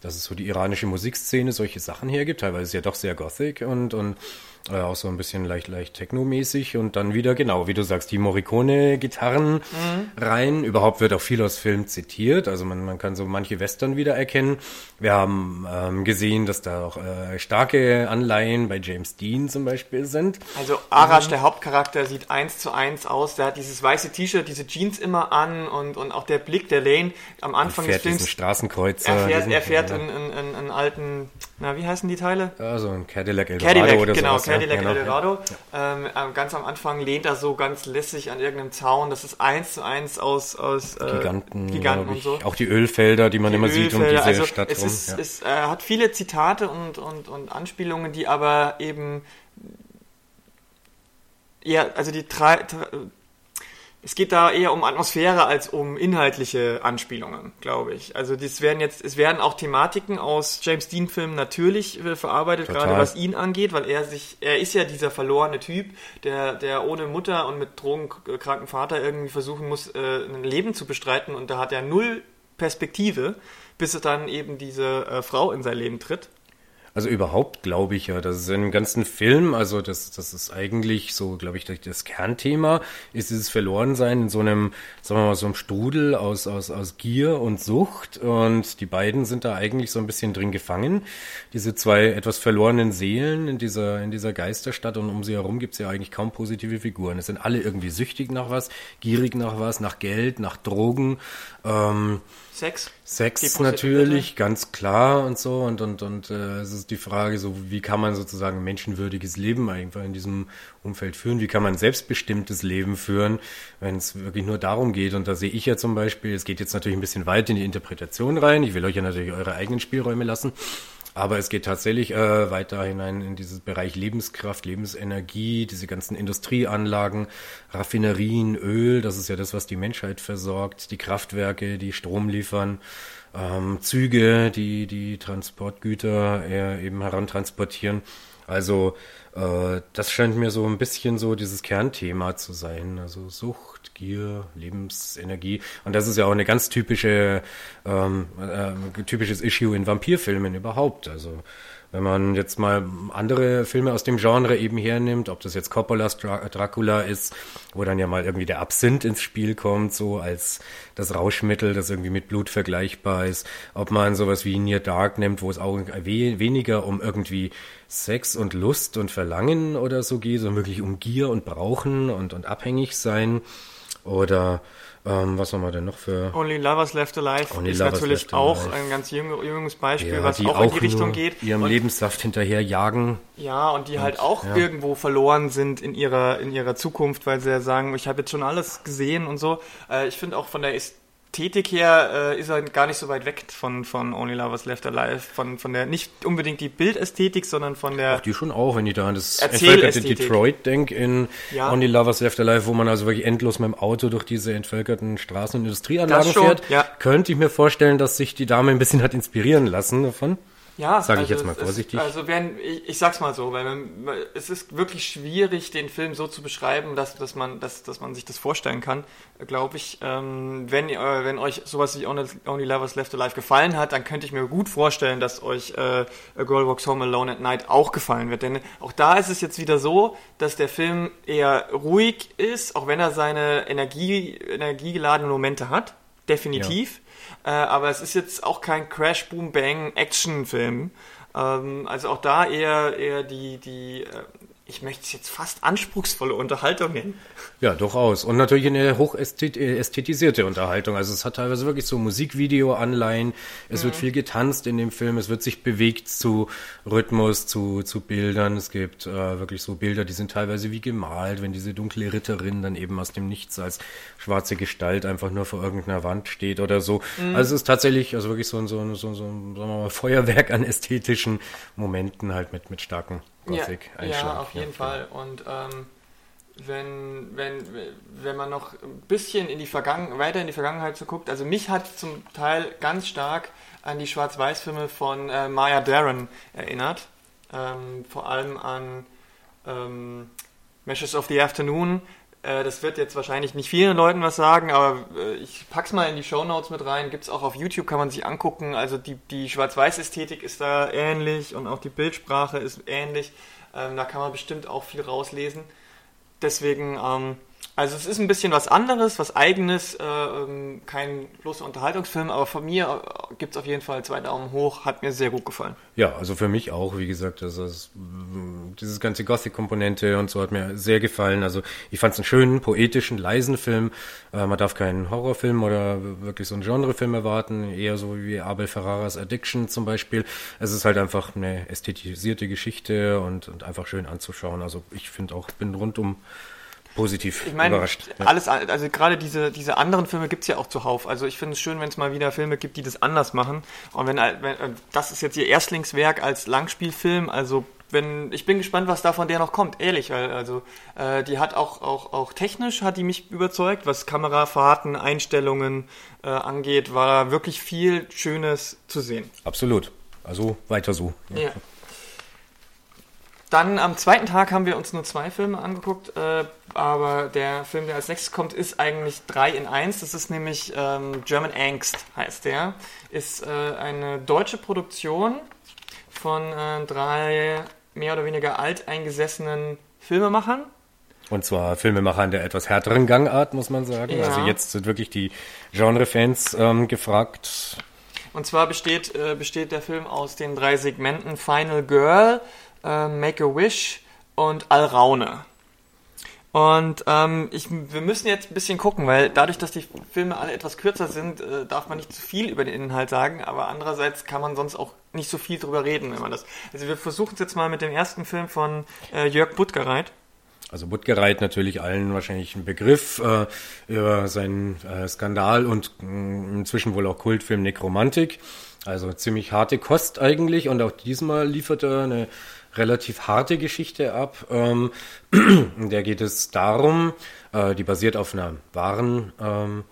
dass es so die iranische Musikszene solche Sachen hergibt. Teilweise ist ja doch sehr gothic und, und äh, auch so ein bisschen leicht, leicht technomäßig und dann wieder, genau, wie du sagst, die Morricone-Gitarren rein. Überhaupt wird auch viel aus Film zitiert. Also man, man kann so manche Western wiedererkennen. Wir haben ähm, gesehen, dass da auch äh, starke Anleihen bei James Dean zum Beispiel sind. Also Arash, der Hauptcharakter, sieht eins zu eins aus. Der hat dieses weiße T-Shirt, diese Jeans immer an und, und auch der Blick der Lane am Anfang des fährt diesen Films. Straßenkreuzer. Er fährt, diesen- er fährt ja. in, in, in, in alten, na, wie heißen die Teile? Also ein Cadillac Eldorado Cadillac, oder genau, sowas. ja, Cadillac genau. Eldorado. Ähm, ähm, ganz am Anfang lehnt er so ganz lässig an irgendeinem Zaun. Das ist eins zu eins aus, aus äh, Giganten, Giganten und so. Auch die Ölfelder, die man immer sieht um diese Ölfelder. also Stadt es rum. ist, ja. es äh, hat viele Zitate und, und, und Anspielungen, die aber eben ja, also die drei, es geht da eher um Atmosphäre als um inhaltliche Anspielungen, glaube ich. Also das werden jetzt, es werden auch Thematiken aus James Dean Filmen natürlich äh, verarbeitet, Total. gerade was ihn angeht, weil er sich, er ist ja dieser verlorene Typ, der, der ohne Mutter und mit drogenkranken Vater irgendwie versuchen muss, äh, ein Leben zu bestreiten und da hat er null Perspektive, bis er dann eben diese äh, Frau in sein Leben tritt. Also überhaupt glaube ich ja, dass es in dem ganzen Film, also das, das ist eigentlich so, glaube ich, das Kernthema, ist dieses Verlorensein in so einem, sagen wir mal, so einem Strudel aus, aus, aus Gier und Sucht. Und die beiden sind da eigentlich so ein bisschen drin gefangen. Diese zwei etwas verlorenen Seelen in dieser, in dieser Geisterstadt und um sie herum gibt es ja eigentlich kaum positive Figuren. Es sind alle irgendwie süchtig nach was, gierig nach was, nach Geld, nach Drogen. Ähm, Sex. Sex natürlich, ganz klar und so. Und, und, und äh, es ist die Frage, so wie kann man sozusagen ein menschenwürdiges Leben einfach in diesem Umfeld führen? Wie kann man selbstbestimmtes Leben führen, wenn es wirklich nur darum geht? Und da sehe ich ja zum Beispiel, es geht jetzt natürlich ein bisschen weit in die Interpretation rein. Ich will euch ja natürlich eure eigenen Spielräume lassen. Aber es geht tatsächlich äh, weiter hinein in dieses Bereich Lebenskraft, Lebensenergie, diese ganzen Industrieanlagen, Raffinerien, Öl, das ist ja das, was die Menschheit versorgt, die Kraftwerke, die Strom liefern, ähm, Züge, die die Transportgüter äh, eben herantransportieren. Also äh, das scheint mir so ein bisschen so dieses Kernthema zu sein. Also Sucht, Gier, Lebensenergie. Und das ist ja auch eine ganz typische, ähm, äh, typisches Issue in Vampirfilmen überhaupt. Also wenn man jetzt mal andere Filme aus dem Genre eben hernimmt, ob das jetzt Coppolas Dracula ist, wo dann ja mal irgendwie der Absinth ins Spiel kommt, so als das Rauschmittel, das irgendwie mit Blut vergleichbar ist, ob man sowas wie Near Dark nimmt, wo es auch weniger um irgendwie Sex und Lust und Verlangen oder so geht, sondern wirklich um Gier und Brauchen und, und abhängig sein oder ähm, was haben wir denn noch für? Only Lovers Left Alive Only ist Lovers natürlich auch Alive. ein ganz jung, junges Beispiel, Ja, was auch, in die Richtung geht. ihrem Und- Lebenssaft hinterher jagen. Ja, und die halt auch ja. irgendwo verloren sind in ihrer, in ihrer Zukunft, weil sie ja sagen, ich habe jetzt schon alles gesehen und so. Äh, ich finde auch von der Ästhetik her äh, ist er gar nicht so weit weg von, von Only Lovers Left Alive. Von, von der, nicht unbedingt die Bildästhetik, sondern von der. Auch die schon auch, wenn ich da an das entvölkerte Detroit denke in Ja. Only Lovers Left Alive, wo man also wirklich endlos mit dem Auto durch diese entvölkerten Straßen und Industrieanlagen fährt, ja. könnte ich mir vorstellen, dass sich die Dame ein bisschen hat inspirieren lassen davon. Ja, Sag ich jetzt mal es ist- vorsichtig. also wenn, ich, ich sag's mal so, weil man, es ist wirklich schwierig, den Film so zu beschreiben, dass, dass, man, dass, dass man sich das vorstellen kann, glaube ich. Ähm, wenn, äh, wenn euch sowas wie Only, Only Lovers Left Alive gefallen hat, dann könnte ich mir gut vorstellen, dass euch äh, A Girl Walks Home Alone at Night auch gefallen wird. Denn auch da ist es jetzt wieder so, dass der Film eher ruhig ist, auch wenn er seine Energie, energiegeladenen Momente hat, definitiv. Äh, aber es ist jetzt auch kein Crash, Boom, Bang Action-Film. Ähm, also auch da eher, eher die, die äh, ich möchte es jetzt fast anspruchsvolle Unterhaltung nennen. Ja, durchaus. Und natürlich eine hoch ästhet- äh, ästhetisierte Unterhaltung. Also es hat teilweise wirklich so Musikvideo-Anleihen. Es wird viel getanzt in dem Film. Es wird sich bewegt zu Rhythmus, zu, zu Bildern. Es gibt äh, wirklich so Bilder, die sind teilweise wie gemalt, wenn diese dunkle Ritterin dann eben aus dem Nichts als schwarze Gestalt einfach nur vor irgendeiner Wand steht oder so. Also es ist tatsächlich also wirklich so ein, so ein, so ein, so ein sagen wir mal, Feuerwerk an ästhetischen Momenten halt mit, mit starken Gothic ja, Einschlag. ja, auf jeden Fall. Und ähm, wenn, wenn, wenn man noch ein bisschen in die Vergangen weiter in die Vergangenheit so guckt, also mich hat zum Teil ganz stark an die Schwarz-Weiß-Filme von äh, Maya Deren erinnert. Ähm, vor allem an ähm, Meshes of the Afternoon. Äh, das wird jetzt wahrscheinlich nicht vielen Leuten was sagen, aber äh, ich pack's mal in die Shownotes mit rein. Gibt's auch auf YouTube, kann man sich angucken. Also die, die Schwarz-Weiß-Ästhetik ist da ähnlich und auch die Bildsprache ist ähnlich. Ähm, da kann man bestimmt auch viel rauslesen. Deswegen, ähm, also es ist ein bisschen was anderes, was eigenes, äh, ähm, kein bloßer Unterhaltungsfilm, aber von mir äh, gibt's auf jeden Fall zwei Daumen hoch, hat mir sehr gut gefallen. Ja, also für mich auch, wie gesagt, also es, mm, dieses ganze Gothic-Komponente und so hat mir sehr gefallen. Also ich fand es einen schönen, poetischen, leisen Film. Äh, man darf keinen Horrorfilm oder wirklich so einen Genrefilm erwarten, eher so wie Abel Ferraras Addiction zum Beispiel. Es ist halt einfach eine ästhetisierte Geschichte und, und einfach schön anzuschauen. Also ich finde auch, bin rundum positiv Ich meine, überrascht. Ja. alles, also gerade diese, diese anderen Filme gibt's ja auch zuhauf. Also ich finde es schön, wenn es mal wieder Filme gibt, die das anders machen. Und wenn, wenn, das ist jetzt ihr Erstlingswerk als Langspielfilm, also wenn ich bin gespannt, was da von der noch kommt, ehrlich, weil also äh, die hat auch auch auch technisch hat die mich überzeugt, was Kamerafahrten, Einstellungen äh, angeht, war wirklich viel Schönes zu sehen. Absolut. Also weiter so. Ja. Dann am zweiten Tag haben wir uns nur zwei Filme angeguckt, äh, aber der Film, der als nächstes kommt, ist eigentlich drei in eins. Das ist nämlich ähm, German Angst, heißt der. Ist äh, eine deutsche Produktion von äh, drei mehr oder weniger alteingesessenen Filmemachern. Und zwar Filmemachern der etwas härteren Gangart, muss man sagen. Ja. Also jetzt sind wirklich die Genre-Fans ähm, gefragt. Und zwar besteht, äh, besteht der Film aus den drei Segmenten Final Girl, äh, Make a Wish und Alraune. Und ähm, ich, wir müssen jetzt ein bisschen gucken, weil dadurch, dass die Filme alle etwas kürzer sind, äh, darf man nicht zu viel über den Inhalt sagen, aber andererseits kann man sonst auch nicht so viel drüber reden, wenn man das. Also wir versuchen es jetzt mal mit dem ersten Film von äh, Jörg Buttgereit. Also Buttgereit natürlich allen wahrscheinlich ein Begriff äh, über seinen äh, Skandal und mh, inzwischen wohl auch Kultfilm Nekromantik. Also ziemlich harte Kost eigentlich und auch diesmal liefert er eine relativ harte Geschichte ab. Ähm, in der geht es darum, äh, die basiert auf einer wahren, ähm,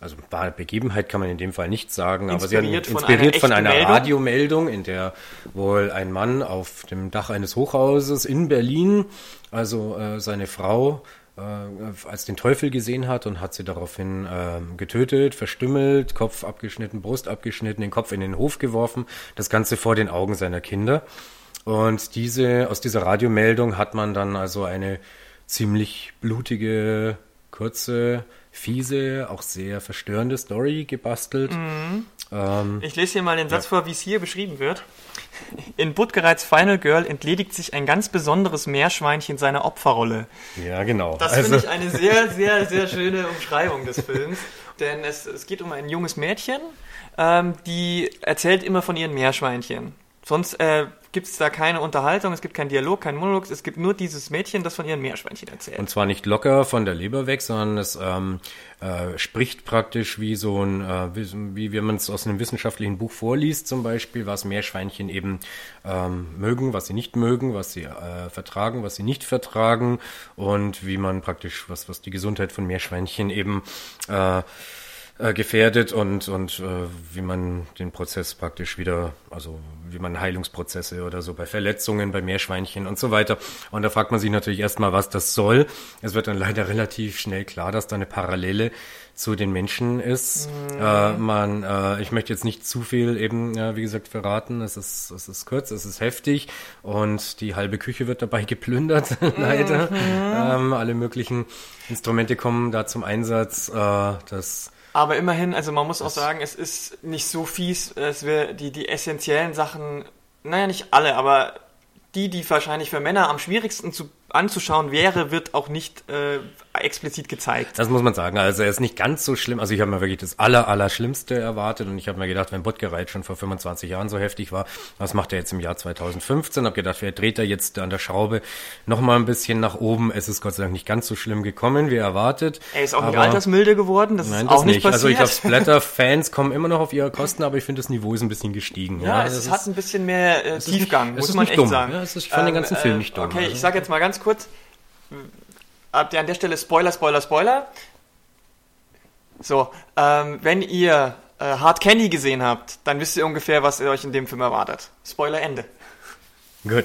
also wahre Begebenheit kann man in dem Fall nicht sagen, aber sie hat Inspiriert von inspiriert einer von einer Meldung? Radiomeldung, in der wohl ein Mann auf dem Dach eines Hochhauses in Berlin, also äh, seine Frau äh, als den Teufel gesehen hat und hat sie daraufhin ähm, getötet, verstümmelt, Kopf abgeschnitten, Brust abgeschnitten, den Kopf in den Hof geworfen, das Ganze vor den Augen seiner Kinder. Und diese, aus dieser Radiomeldung hat man dann also eine ziemlich blutige, kurze, fiese, auch sehr verstörende Story gebastelt. Ähm, Ich lese hier mal den Satz vor, wie es hier beschrieben wird. In Buttgereits Final Girl entledigt sich ein ganz besonderes Meerschweinchen seiner Opferrolle. ja, genau. Das also, finde ich eine sehr, sehr, sehr schöne Umschreibung des Films. Denn es, es geht um ein junges Mädchen, ähm, die erzählt immer von ihren Meerschweinchen. Sonst äh, gibt es da keine Unterhaltung, es gibt keinen Dialog, keinen Monolog, es gibt nur dieses Mädchen, das von ihren Meerschweinchen erzählt. Und zwar nicht locker von der Leber weg, sondern es ähm, äh, spricht praktisch wie so ein, äh, wie, wie wenn man es aus einem wissenschaftlichen Buch vorliest, zum Beispiel, was Meerschweinchen eben ähm, mögen, was sie nicht mögen, was sie äh, vertragen, was sie nicht vertragen und wie man praktisch, was, was die Gesundheit von Meerschweinchen eben äh, äh, gefährdet und, und äh, wie man den Prozess praktisch wieder, also wie man Heilungsprozesse oder so bei Verletzungen, bei Meerschweinchen und so weiter. Und da fragt man sich natürlich erstmal, was das soll. Es wird dann leider relativ schnell klar, dass da eine Parallele zu den Menschen ist. Äh, man, äh, ich möchte jetzt nicht zu viel eben, ja, wie gesagt, verraten. Es ist, es ist kurz, es ist heftig und die halbe Küche wird dabei geplündert, leider. Ähm, alle möglichen Instrumente kommen da zum Einsatz. Äh, das Aber immerhin, also man muss auch sagen, es ist nicht so fies, es wäre die, die essentiellen Sachen, naja, nicht alle, aber die, die wahrscheinlich für Männer am schwierigsten zu, anzuschauen wäre, wird auch nicht äh, explizit gezeigt. Das muss man sagen. Also er ist nicht ganz so schlimm. Also ich habe mir wirklich das aller, aller Schlimmste erwartet und ich habe mir gedacht, wenn Buttgereit schon vor 25 Jahren so heftig war, was macht er jetzt im Jahr 2015? Habe gedacht, wer dreht er jetzt an der Schraube noch mal ein bisschen nach oben? Es ist Gott sei Dank nicht ganz so schlimm gekommen, wie erwartet. Er ist auch nicht Aber- altersmilde geworden, das Nein, ist das auch nicht nicht. passiert. Also ich glaube, Splatter-Fans kommen immer noch auf ihre Kosten, aber ich finde, das Niveau ist ein bisschen gestiegen. ja, das es ist- hat ein bisschen mehr äh, nicht- Tiefgang, es muss man nicht echt dumm. sagen. Ja, es ist- ich fand den ganzen Film nicht dumm. Okay, Also- ich sage jetzt mal ganz kurz, ab der, an der Stelle Spoiler, Spoiler, Spoiler. So, ähm, wenn ihr äh, Hard Candy gesehen habt, dann wisst ihr ungefähr, was ihr euch in dem Film erwartet. Spoiler Ende. Gut.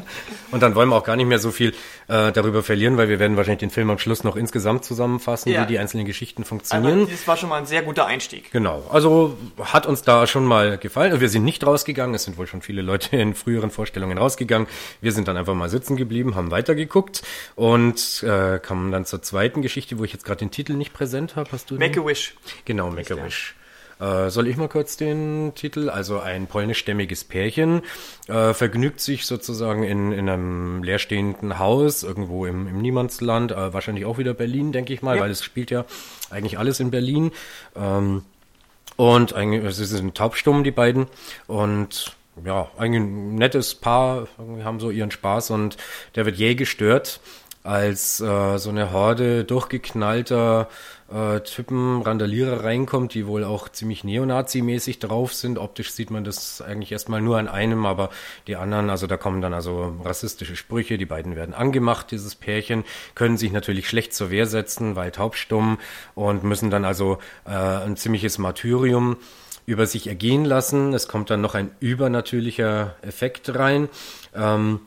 Und dann wollen wir auch gar nicht mehr so viel äh, darüber verlieren, weil wir werden wahrscheinlich den Film am Schluss noch insgesamt zusammenfassen, Ja. wie die einzelnen Geschichten Aber funktionieren. das war schon mal ein sehr guter Einstieg. Genau, also hat uns da schon mal gefallen. Wir sind nicht rausgegangen, es sind wohl schon viele Leute in früheren Vorstellungen rausgegangen. Wir sind dann einfach mal sitzen geblieben, haben weitergeguckt und äh, kamen dann zur zweiten Geschichte, wo ich jetzt gerade den Titel nicht präsent habe. Hast du den? Make a Wish. Genau, Make a Wish. Äh, soll ich mal kurz den Titel? Also ein polnischstämmiges Pärchen äh, vergnügt sich sozusagen in, in einem leerstehenden Haus irgendwo im, im Niemandsland, äh, wahrscheinlich auch wieder Berlin, denke ich mal, Ja. weil es spielt ja eigentlich alles in Berlin. Ähm, und eigentlich, sie sind taubstumm, die beiden. Und ja, eigentlich ein nettes Paar, haben so ihren Spaß und der wird jäh gestört als äh, so eine Horde durchgeknallter äh, Typen, Randalierer reinkommt, die wohl auch ziemlich Neonazi-mäßig drauf sind. Optisch sieht man das eigentlich erstmal nur an einem, aber die anderen, also da kommen dann also rassistische Sprüche, die beiden werden angemacht, dieses Pärchen, können sich natürlich schlecht zur Wehr setzen, weil taubstumm und müssen dann also äh, ein ziemliches Martyrium über sich ergehen lassen. Es kommt dann noch ein übernatürlicher Effekt rein. Ähm,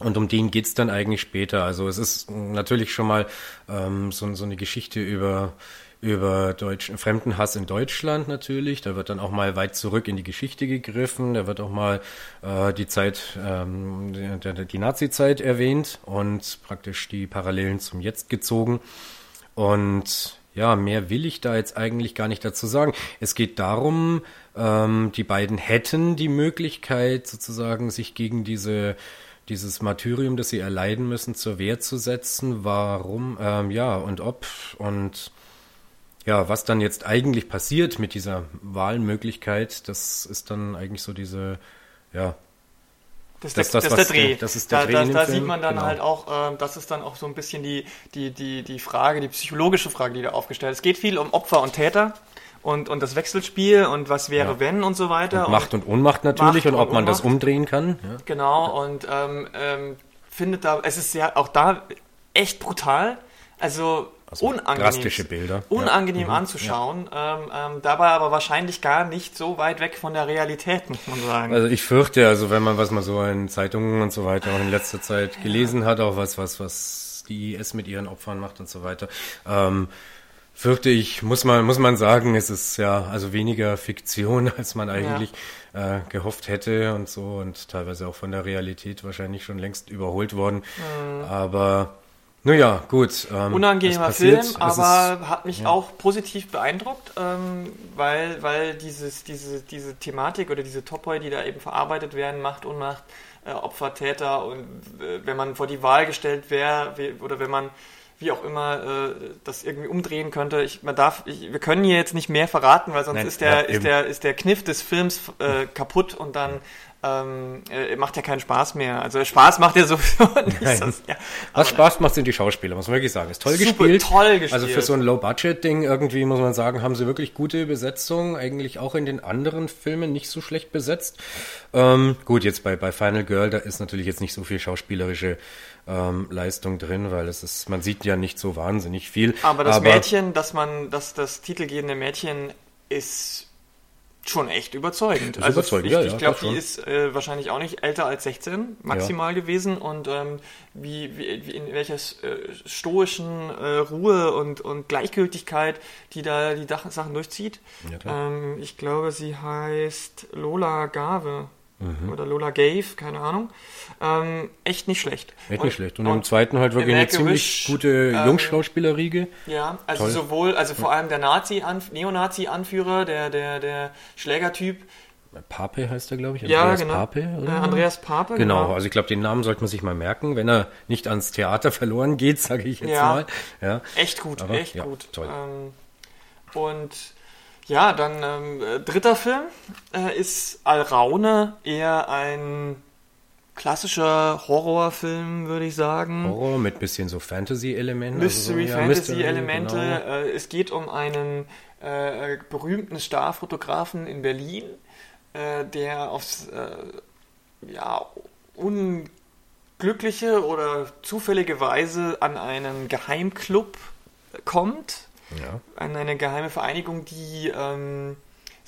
und um den geht's dann eigentlich später. Also es ist natürlich schon mal ähm, so, so eine Geschichte über über deutschen Fremdenhass in Deutschland natürlich. Da wird dann auch mal weit zurück in die Geschichte gegriffen. Da wird auch mal äh, die Zeit, ähm, die, die Nazi-Zeit erwähnt und praktisch die Parallelen zum Jetzt gezogen. Und ja, mehr will ich da jetzt eigentlich gar nicht dazu sagen. Es geht darum, ähm, die beiden hätten die Möglichkeit sozusagen, sich gegen diese dieses Martyrium, das sie erleiden müssen, zur Wehr zu setzen. Warum, ähm, ja, und ob und ja, was dann jetzt eigentlich passiert mit dieser Wahlmöglichkeit, das ist dann eigentlich so diese, ja. Das, das, das, das ist der Dreh. Das ist der da, Dreh. Da, da sieht man dann genau. halt auch, äh, das ist dann auch so ein bisschen die, die, die, die Frage, die psychologische Frage, die da aufgestellt ist. Es geht viel um Opfer und Täter und, und das Wechselspiel und was wäre ja. wenn und so weiter. Und Macht und Ohnmacht natürlich Macht und ob und man das umdrehen kann. Ja. Genau und ähm, ähm, findet da, es ist ja auch da echt brutal. Also, also unangenehm, drastische Bilder. Unangenehm ja. Mhm. anzuschauen, ähm, ähm, dabei aber wahrscheinlich gar nicht so weit weg von der Realität, muss man sagen. Also ich fürchte, also wenn man was mal so in Zeitungen und so weiter auch in letzter Zeit gelesen hat, auch was, was, was die IS mit ihren Opfern macht und so weiter, ähm, fürchte ich, muss man, muss man sagen, es ist ja also weniger Fiktion, als man eigentlich ja. äh, gehofft hätte und so und teilweise auch von der Realität wahrscheinlich schon längst überholt worden. Mhm. Aber naja, gut. Ähm, Unangenehmer Film, aber hat mich ja. auch positiv beeindruckt, ähm, weil, weil dieses, diese, diese Thematik oder diese Topoi, die da eben verarbeitet werden, Macht, Unmacht, äh, Opfer, Täter und äh, wenn man vor die Wahl gestellt wäre oder wenn man wie auch immer äh, das irgendwie umdrehen könnte. Ich, man darf, ich, wir können hier jetzt nicht mehr verraten, weil sonst Nein, ist der, ja, ist der, ist der Kniff des Films äh, kaputt und dann ähm, äh, macht ja keinen Spaß mehr. Also Spaß macht ja sowieso nicht. Das, ja. Was Spaß macht, sind die Schauspieler, muss man wirklich sagen. Ist toll gespielt. toll gespielt. Also für so ein Low-Budget-Ding irgendwie, muss man sagen, haben sie wirklich gute Besetzung. Eigentlich auch in den anderen Filmen nicht so schlecht besetzt. Ähm, gut, jetzt bei, bei Final Girl, da ist natürlich jetzt nicht so viel schauspielerische ähm, Leistung drin, weil es ist, man sieht ja nicht so wahnsinnig viel. Aber das aber, Mädchen, dass man, dass das titelgebende Mädchen ist schon echt überzeugend. also überzeugend, ich, ja, ich glaube, die ist äh, wahrscheinlich auch nicht älter als 16 maximal ja. gewesen und ähm, wie, wie, wie in welcher äh, stoischen äh, Ruhe und, und Gleichgültigkeit die da die Sachen durchzieht. Ja, ähm, ich glaube, sie heißt Lola Gave mhm. oder Lola Gave, keine Ahnung. Ähm, echt nicht schlecht. Echt nicht schlecht. Und, und, im zweiten halt wirklich eine ziemlich gute ähm, Jungschauspielerriege. Ja, also Toll. sowohl, also vor allem der Nazi, Neonazi-Anführer, der, der, der Schlägertyp, Pape heißt er, glaube ich. Andreas ja, genau. Pape. Oder? Äh, Andreas Pape. Genau. genau. also ich glaube, den Namen sollte man sich mal merken, wenn er nicht ans Theater verloren geht, sage ich jetzt ja. mal. Ja, echt gut, Aber, echt ja, gut. Toll. Ähm, und ja, dann ähm, äh, dritter Film äh, ist Alraune, eher ein klassischer Horrorfilm, würde ich sagen. Horror mit bisschen so Fantasy-Elementen. Mystery, also so, Fantasy-Elemente. Genau. Äh, es geht um einen äh, berühmten Starfotografen in Berlin, äh, der aufs äh, ja, unglückliche oder zufällige Weise an einen Geheimclub kommt ja. an eine geheime Vereinigung, die ähm,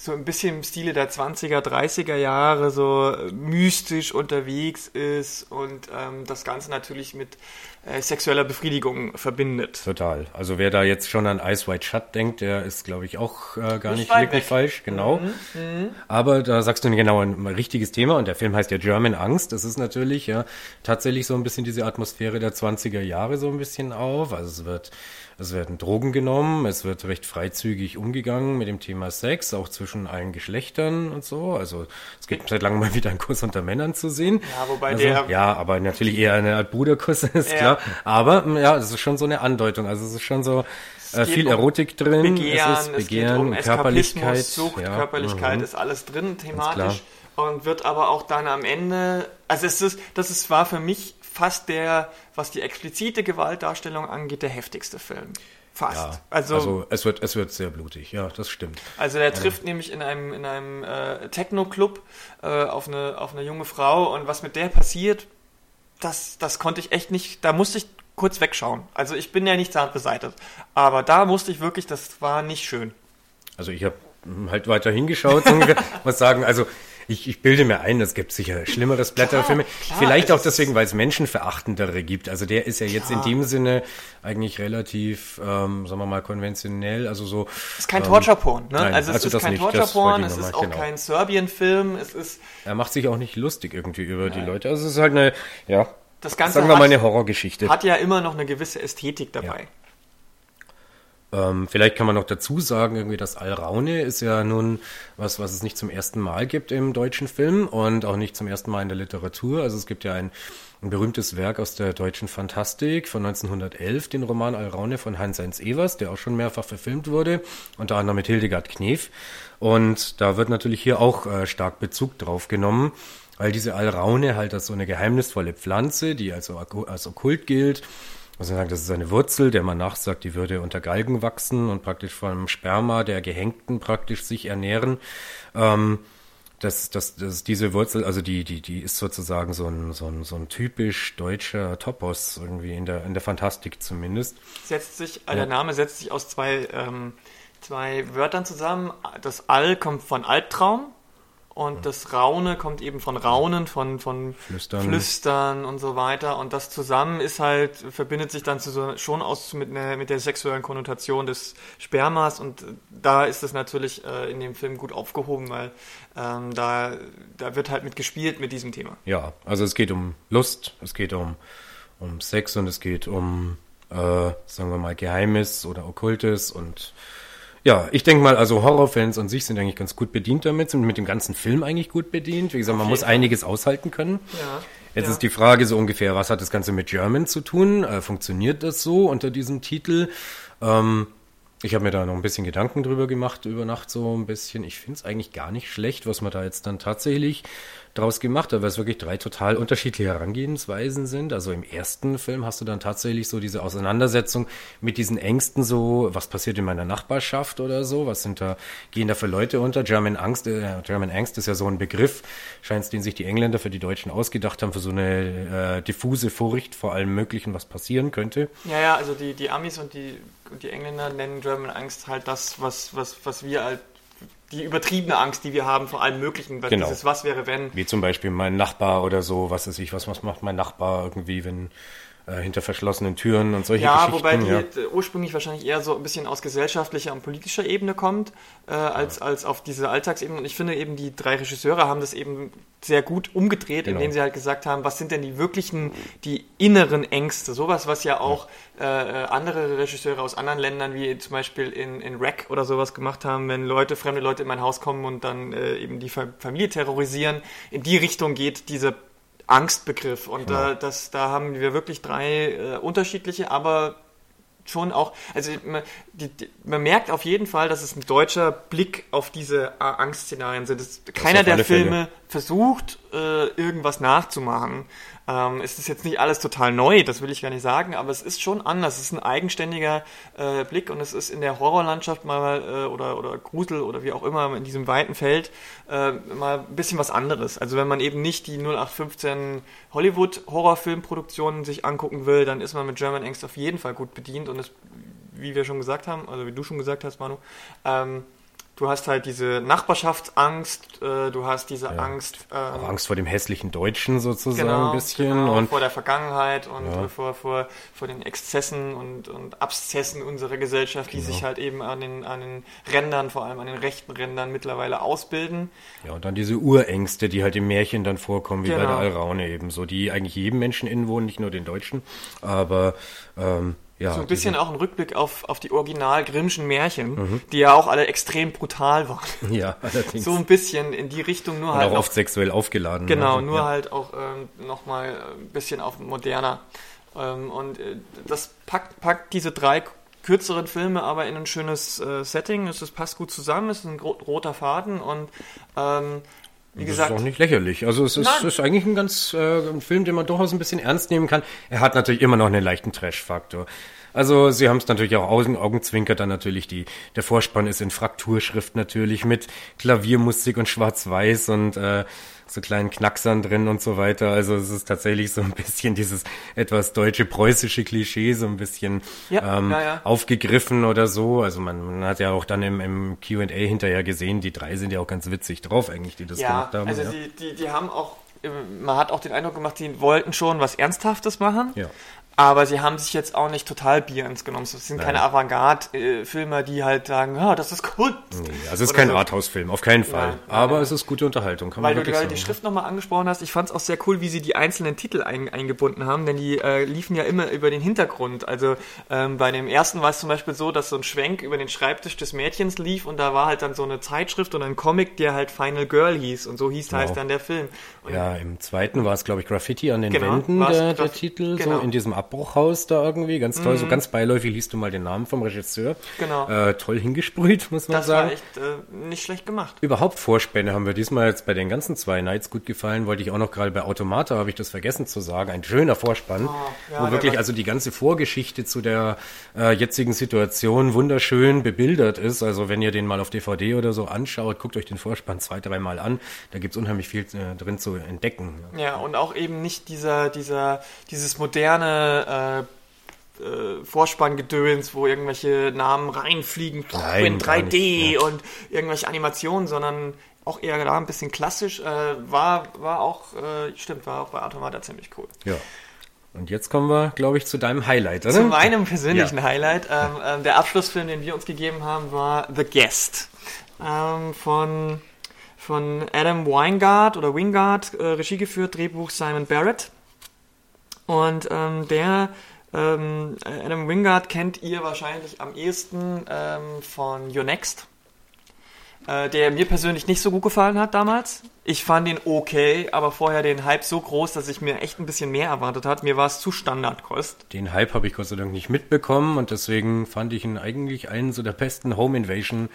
so ein bisschen im Stile der 20er, 30er Jahre so äh, mystisch unterwegs ist und ähm, das Ganze natürlich mit äh, sexueller Befriedigung verbindet. Total. Also wer da jetzt schon an Ice White Shut denkt, der ist, glaube ich, auch äh, gar nicht, nicht wirklich weg. falsch. Genau. Mhm, mhm. Aber da sagst du genau ein, ein richtiges Thema und der Film heißt ja German Angst. Das ist natürlich ja tatsächlich so ein bisschen diese Atmosphäre der 20er Jahre so ein bisschen auf. Also es wird es werden Drogen genommen, es wird recht freizügig umgegangen mit dem Thema Sex, auch zwischen allen Geschlechtern und so. Also es gibt seit langem mal wieder einen Kuss unter Männern zu sehen. Ja, wobei also, der... Ja, aber natürlich eher eine Art Bruderkuss, ist ja. klar. Aber ja, es ist schon so eine Andeutung. Also es ist schon so... Äh, viel um Erotik drin, Begehren, es ist Begehren, es um Körperlichkeit, Sucht, ja, Körperlichkeit mhm. ist alles drin thematisch und wird aber auch dann am Ende, also es ist, das ist, war für mich fast der, was die explizite Gewaltdarstellung angeht, der heftigste Film. Fast. Ja, also, also, es, wird, es wird sehr blutig, ja, das stimmt. Also er trifft ja. nämlich in einem, in einem äh, Techno-Club äh, auf, eine, auf eine junge Frau und was mit der passiert, das, das konnte ich echt nicht, da musste ich kurz wegschauen. Also ich bin ja nicht zart beseitigt, aber da musste ich wirklich, das war nicht schön. Also ich habe halt weiter hingeschaut, muss sagen, also ich, ich bilde mir ein, es gibt sicher schlimmeres Blätterfilme. Klar, Vielleicht auch deswegen, weil es menschenverachtendere gibt. Also der ist ja jetzt klar. in dem Sinne eigentlich relativ, ähm, sagen wir mal, konventionell. Also so. Es ist kein ähm, Torture-Porn, ne? Nein, also es also ist kein Torture-Porn, es ist auch genau. kein Serbien-Film, es ist. Er macht sich auch nicht lustig irgendwie über nein. die Leute. Also es ist halt eine, ja. Das Ganze sagen wir mal eine Horrorgeschichte. Hat ja immer noch eine gewisse Ästhetik dabei. Ja. Ähm, vielleicht kann man noch dazu sagen, irgendwie das Alraune ist ja nun was, was es nicht zum ersten Mal gibt im deutschen Film und auch nicht zum ersten Mal in der Literatur. Also es gibt ja ein, ein berühmtes Werk aus der deutschen Fantastik von 1911, den Roman Alraune von Heinz-Heinz Evers, der auch schon mehrfach verfilmt wurde, unter anderem mit Hildegard Knef. Und da wird natürlich hier auch äh, stark Bezug drauf genommen, weil diese Alraune halt als so eine geheimnisvolle Pflanze, die also als okkult gilt, also sagen, das ist eine Wurzel, der man nachsagt, die würde unter Galgen wachsen und praktisch vom Sperma der Gehängten praktisch sich ernähren. Ähm, das, das, das, diese Wurzel, also die, die, die ist sozusagen so ein, so ein, so ein typisch deutscher Topos irgendwie in der, in der Fantastik zumindest. Setzt sich, äh, der Name setzt sich aus zwei, ähm, zwei Wörtern zusammen. Das All kommt von Albtraum und das Raune kommt eben von Raunen, von, von Flüstern. Flüstern und so weiter. Und das zusammen ist halt, verbindet sich dann so, schon aus mit, ne, mit der sexuellen Konnotation des Spermas. Und da ist es natürlich äh, in dem Film gut aufgehoben, weil ähm, da, da wird halt mit gespielt mit diesem Thema. Ja, also es geht um Lust, es geht um, um Sex und es geht um, äh, sagen wir mal, Geheimes oder Okkultes und ja, ich denke mal, also Horrorfans an sich sind eigentlich ganz gut bedient damit, sind mit dem ganzen Film eigentlich gut bedient. Wie gesagt, man muss einiges aushalten können. Ja. Jetzt ja. ist die Frage so ungefähr, was hat das Ganze mit German zu tun? Äh, funktioniert das so unter diesem Titel? Ähm, ich habe mir da noch ein bisschen Gedanken drüber gemacht, über Nacht so ein bisschen. Ich finde es eigentlich gar nicht schlecht, was man da jetzt dann tatsächlich draus gemacht hat, weil es wirklich drei total unterschiedliche Herangehensweisen sind. Also im ersten Film hast du dann tatsächlich so diese Auseinandersetzung mit diesen Ängsten, so was passiert in meiner Nachbarschaft oder so, was sind da, gehen da für Leute unter? German Angst, äh, German Angst ist ja so ein Begriff, scheint den sich die Engländer für die Deutschen ausgedacht haben, für so eine äh, diffuse Furcht vor allem Möglichen, was passieren könnte. Ja, ja, also die, die Amis und die, und die Engländer nennen German Angst halt das, was, was, was wir halt die übertriebene Angst, die wir haben vor allem Möglichen, genau. dieses Was wäre wenn. Wie zum Beispiel mein Nachbar oder so, was weiß ich, was, was macht mein Nachbar irgendwie, wenn äh, hinter verschlossenen Türen und solche ja, Geschichten. Wobei die ja. ursprünglich wahrscheinlich eher so ein bisschen aus gesellschaftlicher und politischer Ebene kommt, äh, als, ja. als auf diese Alltagsebene. Und ich finde eben, die drei Regisseure haben das eben sehr gut umgedreht, genau. indem sie halt gesagt haben, was sind denn die wirklichen, die inneren Ängste? Sowas, was ja auch ja. Äh, andere Regisseure aus anderen Ländern, wie zum Beispiel in, in Rack oder sowas gemacht haben, wenn Leute, fremde Leute in mein Haus kommen und dann äh, eben die Familie terrorisieren. In die Richtung geht diese Angstbegriff. Und genau. äh, das, da haben wir wirklich drei äh, unterschiedliche, aber schon auch, also man, die, die, man, merkt auf jeden Fall, dass es ein deutscher Blick auf diese äh, Angstszenarien sind. Das, keiner der Filme Fälle. versucht, äh, irgendwas nachzumachen. Ähm, es ist jetzt nicht alles total neu, das will ich gar nicht sagen, aber es ist schon anders. Es ist ein eigenständiger äh, Blick und es ist in der Horrorlandschaft mal äh, oder, oder Grusel oder wie auch immer in diesem weiten Feld äh, mal ein bisschen was anderes. Also wenn man eben nicht die 0815 Hollywood-Horrorfilmproduktionen sich angucken will, dann ist man mit German Angst auf jeden Fall gut bedient und es, wie wir schon gesagt haben, also wie du schon gesagt hast, Manu, ähm, du hast halt diese Nachbarschaftsangst, äh, du hast diese ja. Angst. Ähm, Angst vor dem hässlichen Deutschen sozusagen genau, ein bisschen. Genau, und vor der Vergangenheit und ja. vor, vor, vor den Exzessen und, und Abszessen unserer Gesellschaft, die genau. sich halt eben an den, an den Rändern, vor allem an den rechten Rändern mittlerweile ausbilden. Ja, und dann diese Urängste, die halt im Märchen dann vorkommen, wie genau. bei der Alraune eben so, die eigentlich jedem Menschen inwohnen, nicht nur den Deutschen. Aber ähm, ja, so ein bisschen auch ein Rückblick auf, auf die original Grimmschen Märchen, mhm. die ja auch alle extrem brutal waren. Ja, allerdings. So ein bisschen in die Richtung, nur Und halt. auch oft sexuell aufgeladen. Genau, also, nur ja. halt auch ähm, nochmal ein bisschen auf moderner. Ähm, und äh, das packt, packt diese drei kürzeren Filme aber in ein schönes äh, Setting. Es, es passt gut zusammen, es ist ein roter Faden und ähm, Wie gesagt, das ist auch nicht lächerlich. Also es ist, ist eigentlich ein ganz äh, ein Film, den man durchaus ein bisschen ernst nehmen kann. Er hat natürlich immer noch einen leichten Trash-Faktor. Also sie haben es natürlich auch Augen, Augenzwinkert dann natürlich die der Vorspann ist in Frakturschrift natürlich mit Klaviermusik und Schwarz-Weiß und äh, so kleinen Knacksern drin und so weiter. Also es ist tatsächlich so ein bisschen dieses etwas deutsche preußische Klischee so ein bisschen Ja, ähm, ja, ja. aufgegriffen oder so. Also man, man hat ja auch dann im, im Q&A hinterher gesehen, die drei sind ja auch ganz witzig drauf eigentlich, die das gemacht haben. also ja. die, die, die haben auch, äh, man hat auch den Eindruck gemacht, die wollten schon was Ernsthaftes machen. Ja. Aber sie haben sich jetzt auch nicht total Bier ins genommen. Es sind keine Avantgarde-Filmer, die halt sagen, ah, das ist Kunst. Nee, also es ist Oder kein so. Arthouse-Film, auf keinen Fall. Nein, nein, Aber nein. es ist gute Unterhaltung, kann Weil man du wirklich gerade sagen. die Schrift nochmal angesprochen hast, ich fand es auch sehr cool, wie sie die einzelnen Titel ein, eingebunden haben, denn die äh, liefen ja immer über den Hintergrund. Also ähm, bei dem ersten war es zum Beispiel so, dass so ein Schwenk über den Schreibtisch des Mädchens lief und da war halt dann so eine Zeitschrift und ein Comic, der halt Final Girl hieß und so hieß halt Genau. dann der Film. Und Ja, im zweiten war es, glaube ich, Graffiti an den Genau, Wänden, der, der Titel, genau. So in diesem Abbruchhaus da irgendwie. Ganz toll, so ganz beiläufig liest du mal den Namen vom Regisseur. Genau. Äh, toll hingesprüht, muss man das sagen. war echt äh, nicht schlecht gemacht. Überhaupt Vorspänne haben wir diesmal jetzt bei den ganzen zwei Nights gut gefallen. Wollte ich auch noch gerade bei Automata, habe ich das vergessen zu sagen. Ein schöner Vorspann, Oh, ja, wo wirklich also die ganze Vorgeschichte zu der äh, jetzigen Situation wunderschön bebildert ist. Also wenn ihr den mal auf DVD oder so anschaut, guckt euch den Vorspann zwei, dreimal an. Da gibt's unheimlich viel äh, drin zu entdecken. Ja, und auch eben nicht dieser, dieser, dieses moderne äh, äh, Vorspanngedöns, wo irgendwelche Namen reinfliegen Nein, in gar 3D nicht, ja. und irgendwelche Animationen, sondern auch eher da ein bisschen klassisch. Äh, war, war auch, äh, stimmt, war auch bei Automata ziemlich cool. Ja. Und jetzt kommen wir, glaube ich, zu deinem Highlight, oder? Zu meinem persönlichen Ja. Highlight. Ähm, ähm, der Abschlussfilm, den wir uns gegeben haben, war The Guest ähm, von, von Adam Weingart oder Wingard, äh, Regie geführt, Drehbuch Simon Barrett. Und ähm, der ähm, Adam Wingard kennt ihr wahrscheinlich am ehesten ähm, von Your Next, äh, der mir persönlich nicht so gut gefallen hat damals. Ich fand ihn okay, aber vorher den Hype so groß, dass ich mir echt ein bisschen mehr erwartet hat. Mir war es zu Standardkost. Den Hype habe ich Gott sei Dank nicht mitbekommen und deswegen fand ich ihn eigentlich einen so der besten Home Invasion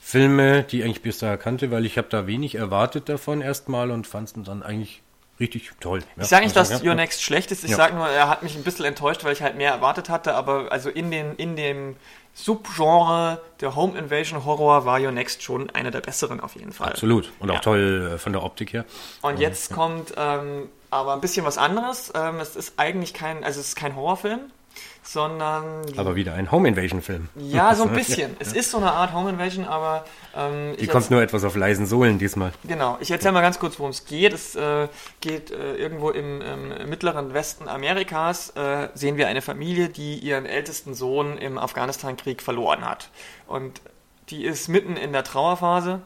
Filme, die ich eigentlich bis dahin kannte, weil ich habe da wenig erwartet davon erstmal und fand es dann eigentlich richtig toll. Ja, Ich sage nicht, also, dass Your Next schlecht ist. Ich Ja. sage nur, er hat mich ein bisschen enttäuscht, weil ich halt mehr erwartet hatte. Aber also in, den, in dem Subgenre der Home Invasion Horror war Your Next schon einer der besseren auf jeden Fall. Absolut. Und auch Ja. toll äh, von der Optik her. Und jetzt kommt ähm, aber ein bisschen was anderes. Ähm, es ist eigentlich kein, also es ist kein Horrorfilm, sondern Aber wieder ein Home Invasion Film. ja so ein bisschen. Es ist so eine Art Home Invasion, aber ähm, Die kommt nur etwas auf leisen Sohlen diesmal. Genau, ich erzähle mal ganz kurz, worum es geht. Es äh, geht äh, irgendwo im, im mittleren Westen Amerikas, äh, sehen wir eine Familie, die ihren ältesten Sohn im Afghanistan-Krieg verloren hat. Und die ist mitten in der Trauerphase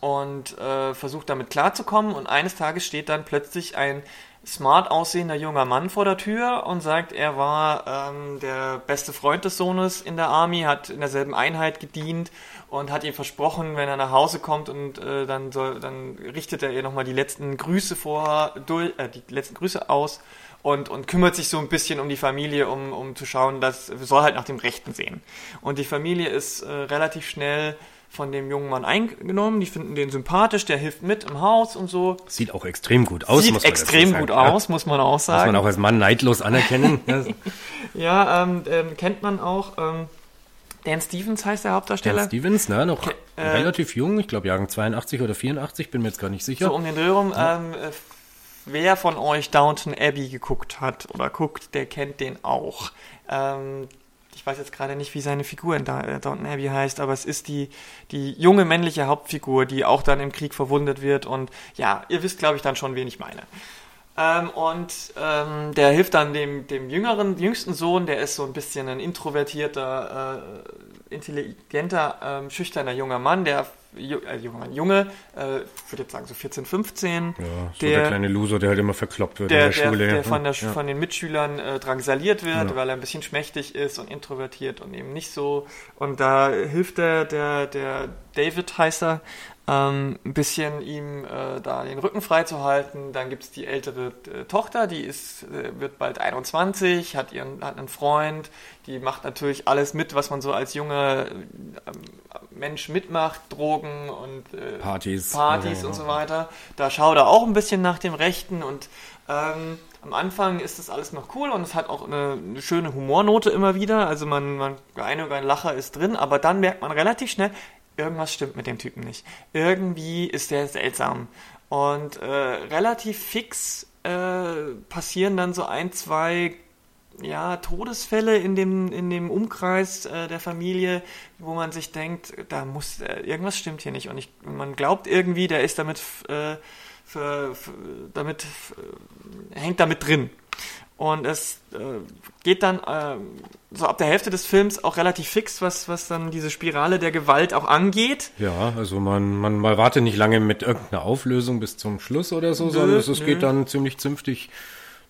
und äh, versucht damit klarzukommen. Und eines Tages steht dann plötzlich ein smart aussehender junger Mann vor der Tür und sagt, er war ähm, der beste Freund des Sohnes in der Army, hat in derselben Einheit gedient und hat ihm versprochen, wenn er nach Hause kommt und äh, dann soll, dann richtet er ihr nochmal die letzten Grüße vor, durch, äh, die letzten Grüße aus und, und kümmert sich so ein bisschen um die Familie, um, um zu schauen, dass soll halt nach dem Rechten sehen. Und die Familie ist äh, relativ schnell von dem jungen Mann eingenommen, die finden den sympathisch, der hilft mit im Haus und so. Sieht auch extrem gut aus. Sieht muss extrem sagen. gut Ja, aus, muss man auch Muss sagen. man auch als Mann neidlos anerkennen. ja. Ähm, ähm, kennt man auch. Ähm, Dan Stevens heißt der Hauptdarsteller. Dan Stevens, ne, noch Okay, äh, relativ jung, ich glaube Jahrgang 82 oder 84, bin mir jetzt gar nicht sicher. So um den Dreh rum. Ähm, äh, wer von euch Downton Abbey geguckt hat oder guckt, der kennt den auch. Ähm, ich weiß jetzt gerade nicht, wie seine Figur in äh, Downton Abbey heißt, aber es ist die, die junge männliche Hauptfigur, die auch dann im Krieg verwundet wird. Und ja, ihr wisst, glaube ich, dann schon, wen ich meine. Ähm, und ähm, der hilft dann dem, dem jüngeren, jüngsten Sohn, der ist so ein bisschen ein introvertierter, äh, intelligenter, ähm, schüchterner junger Mann, der äh, junger Mann, Junge, äh, ich würde jetzt sagen so 14, 15, Ja, so der, der, kleine Loser, der halt immer verkloppt wird der, in der, der, Schule. der von, der, ja. von den Mitschülern äh, drangsaliert wird, Ja. weil er ein bisschen schmächtig ist und introvertiert und eben nicht so. Und da hilft der, der, der David heißt er, ähm, ein bisschen ihm äh, da den Rücken frei zu halten. Dann gibt es die ältere äh, Tochter, die ist, äh, wird bald 21, hat, ihren, hat einen Freund, die macht natürlich alles mit, was man so als junger ähm, Mensch mitmacht, Drogen und äh, Partys. Partys Ja, und so weiter. Da schaut er auch ein bisschen nach dem Rechten und ähm, am Anfang ist das alles noch cool und es hat auch eine, eine schöne Humornote immer wieder. Also man, man ein oder ein Lacher ist drin, aber dann merkt man relativ schnell, irgendwas stimmt mit dem Typen nicht. Irgendwie ist der seltsam. Und äh, relativ fix äh, passieren dann so ein, zwei ja, Todesfälle in dem, in dem Umkreis äh, der Familie, wo man sich denkt, da muss, äh, irgendwas stimmt hier nicht. Und ich, man glaubt irgendwie, der ist damit, f- äh, für, für, damit, äh, hängt damit drin. Und es äh, geht dann äh, so ab der Hälfte des Films auch relativ fix, was, was dann diese Spirale der Gewalt auch angeht. Ja, also man, man, man wartet nicht lange mit irgendeiner Auflösung bis zum Schluss oder so, Nö, sondern es, es geht dann ziemlich zünftig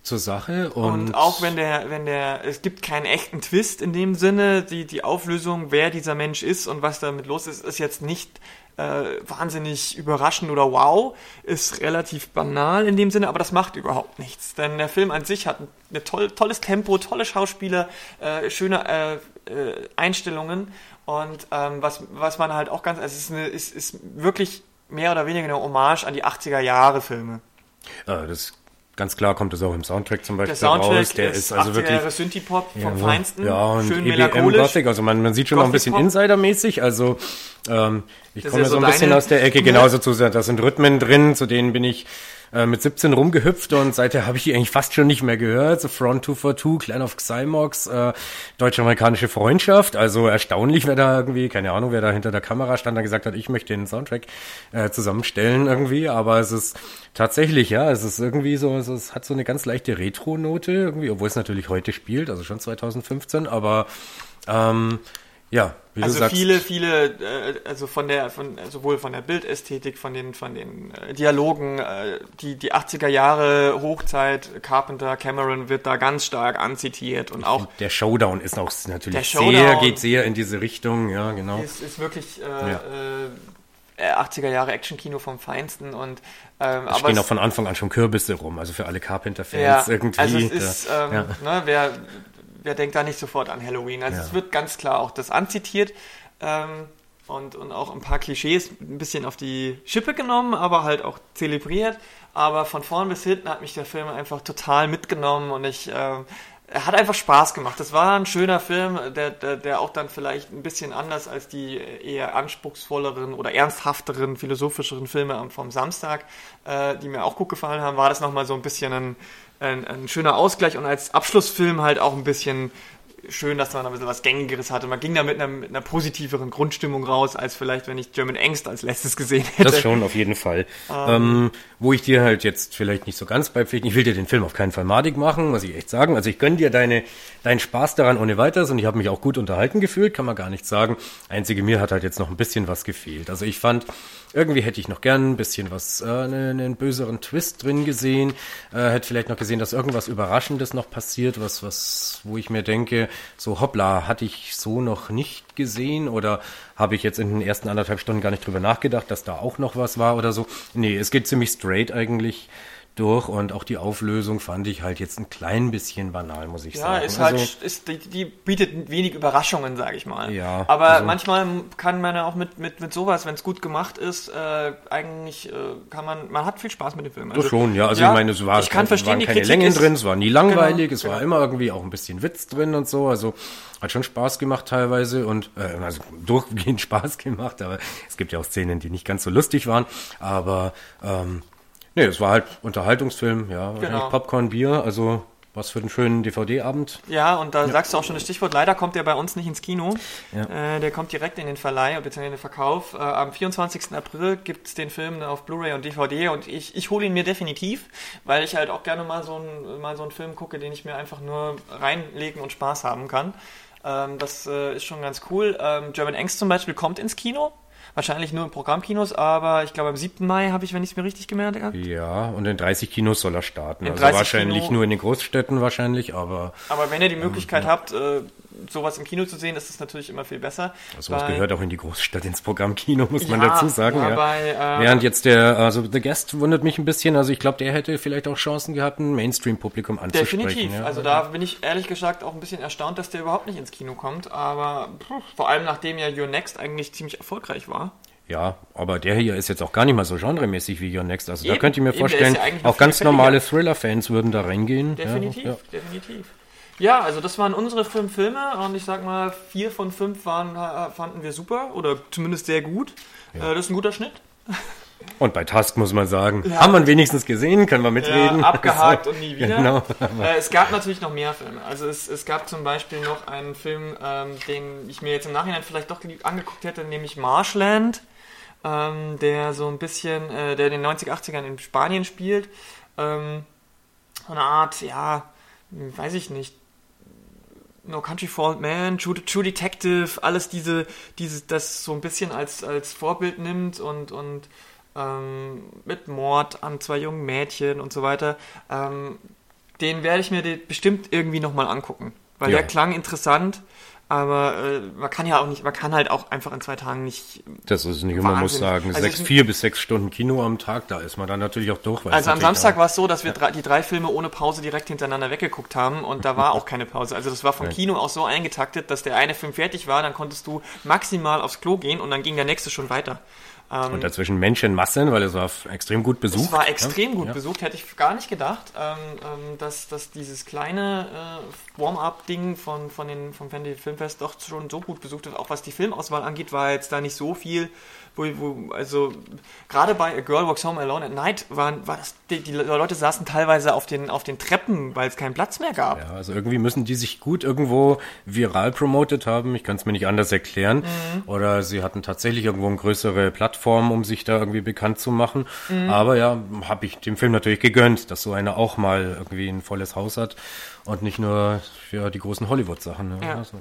zur Sache. Und, Und, auch wenn der, wenn der, es gibt keinen echten Twist in dem Sinne, die, die Auflösung, wer dieser Mensch ist und was damit los ist, ist jetzt nicht äh, wahnsinnig überraschend oder wow, ist relativ banal in dem Sinne, aber das macht überhaupt nichts. Denn der Film an sich hat ein toll, tolles Tempo, tolle Schauspieler, äh, schöne äh, äh, Einstellungen und ähm, was, was man halt auch ganz, also es ist, eine, ist, ist wirklich mehr oder weniger eine Hommage an die 80er Jahre Filme. äh, das ganz klar kommt das auch im Soundtrack zum Beispiel Der Soundtrack raus. Der ist, also 80er wirklich Jahre Synthie-Pop vom Ja, Feinsten, Ja, und schön EBM. Gothic, also man, man sieht schon noch ein bisschen. Insidermäßig, also ähm, ich komme ist ja so ein bisschen aus der Ecke, genauso zu, da sind Rhythmen drin, zu denen bin ich äh, mit 17 rumgehüpft und seither habe ich die eigentlich fast schon nicht mehr gehört. So Front 242, Clan of Xymox, äh, deutsch-amerikanische Freundschaft, also erstaunlich, wer da irgendwie, keine Ahnung, wer da hinter der Kamera stand und gesagt hat, ich möchte den Soundtrack äh, zusammenstellen irgendwie, aber es ist tatsächlich, ja, es ist irgendwie so, es, es hat so eine ganz leichte Retro-Note irgendwie, obwohl es natürlich heute spielt, also schon 2015, aber ähm, ja, wie Also du sagst. viele, viele, äh, also von der, von sowohl von der Bildästhetik, von den, von den äh, Dialogen, äh, die die 80er Jahre Hochzeit, Carpenter, Cameron wird da ganz stark anzitiert und auch Der Showdown ist auch natürlich sehr, geht sehr in diese Richtung, ja, genau. ist, ist wirklich äh, Ja. äh, 80er Jahre Actionkino vom Feinsten und ähm, Da stehen auch von Anfang an schon Kürbisse rum, also für alle Carpenter-Fans ja, irgendwie. Also es ist, ähm, ja. ne, wer, wer denkt da nicht sofort an Halloween? Also Ja. es wird ganz klar auch das anzitiert ähm, und, und auch ein paar Klischees ein bisschen auf die Schippe genommen, aber halt auch zelebriert. Aber von vorn bis hinten hat mich der Film einfach total mitgenommen und ich ähm, er hat einfach Spaß gemacht. Das war ein schöner Film, der, der, der auch dann vielleicht ein bisschen anders als die eher anspruchsvolleren oder ernsthafteren, philosophischeren Filme vom Samstag, äh, die mir auch gut gefallen haben, war das nochmal so ein bisschen ein, ein, ein schöner Ausgleich und als Abschlussfilm halt auch ein bisschen schön, dass man ein bisschen was Gängigeres hatte. Man ging da mit einer, mit einer positiveren Grundstimmung raus, als vielleicht, wenn ich German Angst als letztes gesehen hätte. Das schon, auf jeden Fall. Ähm, wo ich dir halt jetzt vielleicht nicht so ganz beipflichten, ich will dir den Film auf keinen Fall madig machen, muss ich echt sagen. Also ich gönn dir deine, deinen Spaß daran ohne weiteres und ich habe mich auch gut unterhalten gefühlt, kann man gar nicht sagen. Einzige mir hat halt jetzt noch ein bisschen was gefehlt. Also ich fand, irgendwie hätte ich noch gern ein bisschen was, äh, einen, einen böseren Twist drin gesehen, äh, hätte vielleicht noch gesehen, dass irgendwas Überraschendes noch passiert, was, was, wo ich mir denke, so hoppla, hatte ich so noch nicht gesehen oder habe ich jetzt in den ersten anderthalb Stunden gar nicht drüber nachgedacht, dass da auch noch was war oder so. Nee, es geht ziemlich straight eigentlich durch und auch die Auflösung fand ich halt jetzt ein klein bisschen banal, muss ich Ja, sagen. ist halt, Also, ist, die, die bietet wenig Überraschungen, sage ich mal. Ja, Aber also- manchmal kann man ja auch mit, mit, mit sowas, wenn es gut gemacht ist, äh, eigentlich äh, kann man, man hat viel Spaß mit dem Film. Das schon, ja. Also ich meine, es war, ich kann es verstehen, waren die keine Kritik Längen ist, drin, es war nie langweilig, Genau, es war genau. immer irgendwie auch ein bisschen Witz drin und so. Also hat schon Spaß gemacht teilweise und äh, also durchgehend Spaß gemacht, aber es gibt ja auch Szenen, die nicht ganz so lustig waren. Aber ähm, nee, es war halt Unterhaltungsfilm, ja, wahrscheinlich Genau. Popcorn, Bier, also was für einen schönen DVD-Abend. Ja, und da sagst du auch schon das Stichwort, leider kommt der bei uns nicht ins Kino. Ja. Äh, der kommt direkt in den Verleih bzw. in den Verkauf. Äh, am 24. April gibt's den Film auf Blu-ray und DVD und ich, ich hole ihn mir definitiv, weil ich halt auch gerne mal so, einen, mal so einen Film gucke, den ich mir einfach nur reinlegen und Spaß haben kann. Ähm, das äh, ist schon ganz cool. Ähm, German Angst zum Beispiel kommt ins Kino. Wahrscheinlich nur in Programmkinos, aber ich glaube am 7. Mai habe ich, wenn ich es mir richtig gemerkt habe. Ja, und in 30 Kinos soll er starten. In also 30 wahrscheinlich Kino- nur in den Großstädten wahrscheinlich, aber Aber wenn ihr die Möglichkeit habt, äh, sowas im Kino zu sehen, ist das natürlich immer viel besser. sowas Bei- gehört auch in die Großstadt, ins Programmkino, muss man Ja, dazu sagen. ja, Ja, bei, äh, Während jetzt der, also The Guest wundert mich ein bisschen, also ich glaube, der hätte vielleicht auch Chancen gehabt, ein Mainstream-Publikum anzusprechen. Definitiv. Ja. Also da bin ich ehrlich gesagt auch ein bisschen erstaunt, dass der überhaupt nicht ins Kino kommt. Aber pff, vor allem nachdem ja Your Next eigentlich ziemlich erfolgreich war. Ja, aber der hier ist jetzt auch gar nicht mal so genremäßig wie Your Next. Also Eben, da könnte ich mir vorstellen, ja auch ganz normale Thriller-Fans würden da reingehen. Definitiv, Ja, ja. definitiv. Ja, also das waren unsere fünf Filme und ich sag mal, vier von fünf waren, äh, fanden wir super oder zumindest sehr gut. Äh, das ist ein guter Schnitt. Und bei Tusk muss man sagen, Ja. haben wir wenigstens gesehen, können wir mitreden. Ja, abgehakt und nie wieder. Genau. Äh, es gab natürlich noch mehr Filme. Also es, es gab zum Beispiel noch einen Film, ähm, den ich mir jetzt im Nachhinein vielleicht doch angeguckt hätte, nämlich Marshland, ähm, der so ein bisschen, äh, der in den 90er, 80ern in Spanien spielt. Ähm, so eine Art, ja, weiß ich nicht, No Country for Old Man, True, True Detective, alles diese, diese, das so ein bisschen als, als Vorbild nimmt und, und ähm, mit Mord an zwei jungen Mädchen und so weiter. Ähm, den werde ich mir bestimmt irgendwie nochmal angucken. Weil Ja. der klang interessant, aber äh, man kann ja auch nicht, man kann halt auch einfach in zwei Tagen nicht. Das ist nicht, man muss sagen, Also sechs, vier bis sechs Stunden Kino am Tag, da ist man dann natürlich auch durch. Also am Samstag war es so, dass wir drei, die drei Filme ohne Pause direkt hintereinander weggeguckt haben und da war auch keine Pause. Also das war vom Nein. Kino auch so eingetaktet, dass der eine Film fertig war, dann konntest du maximal aufs Klo gehen und dann ging der nächste schon weiter. Ähm, Und dazwischen Menschenmassen, weil es war extrem gut besucht. Es war extrem ja? gut Ja. besucht, hätte ich gar nicht gedacht, ähm, ähm, dass, dass dieses kleine äh, Warm-up-Ding von, von den, vom Fantasy Filmfest doch schon so gut besucht ist. Auch was die Filmauswahl angeht, war jetzt da nicht so viel, wo, wo also gerade bei A Girl Walks Home Alone at Night waren, war das, die, die Leute saßen teilweise auf den, auf den Treppen, weil es keinen Platz mehr gab. Ja, also irgendwie müssen die sich gut irgendwo viral promotet haben. Ich kann es mir nicht anders erklären. Mhm. Oder sie hatten tatsächlich irgendwo eine größere Plattform, um sich da irgendwie bekannt zu machen. Mhm. Aber ja, habe ich dem Film natürlich gegönnt, dass so einer auch mal irgendwie ein volles Haus hat und nicht nur für die großen Hollywood-Sachen. Ne? Ja. Also,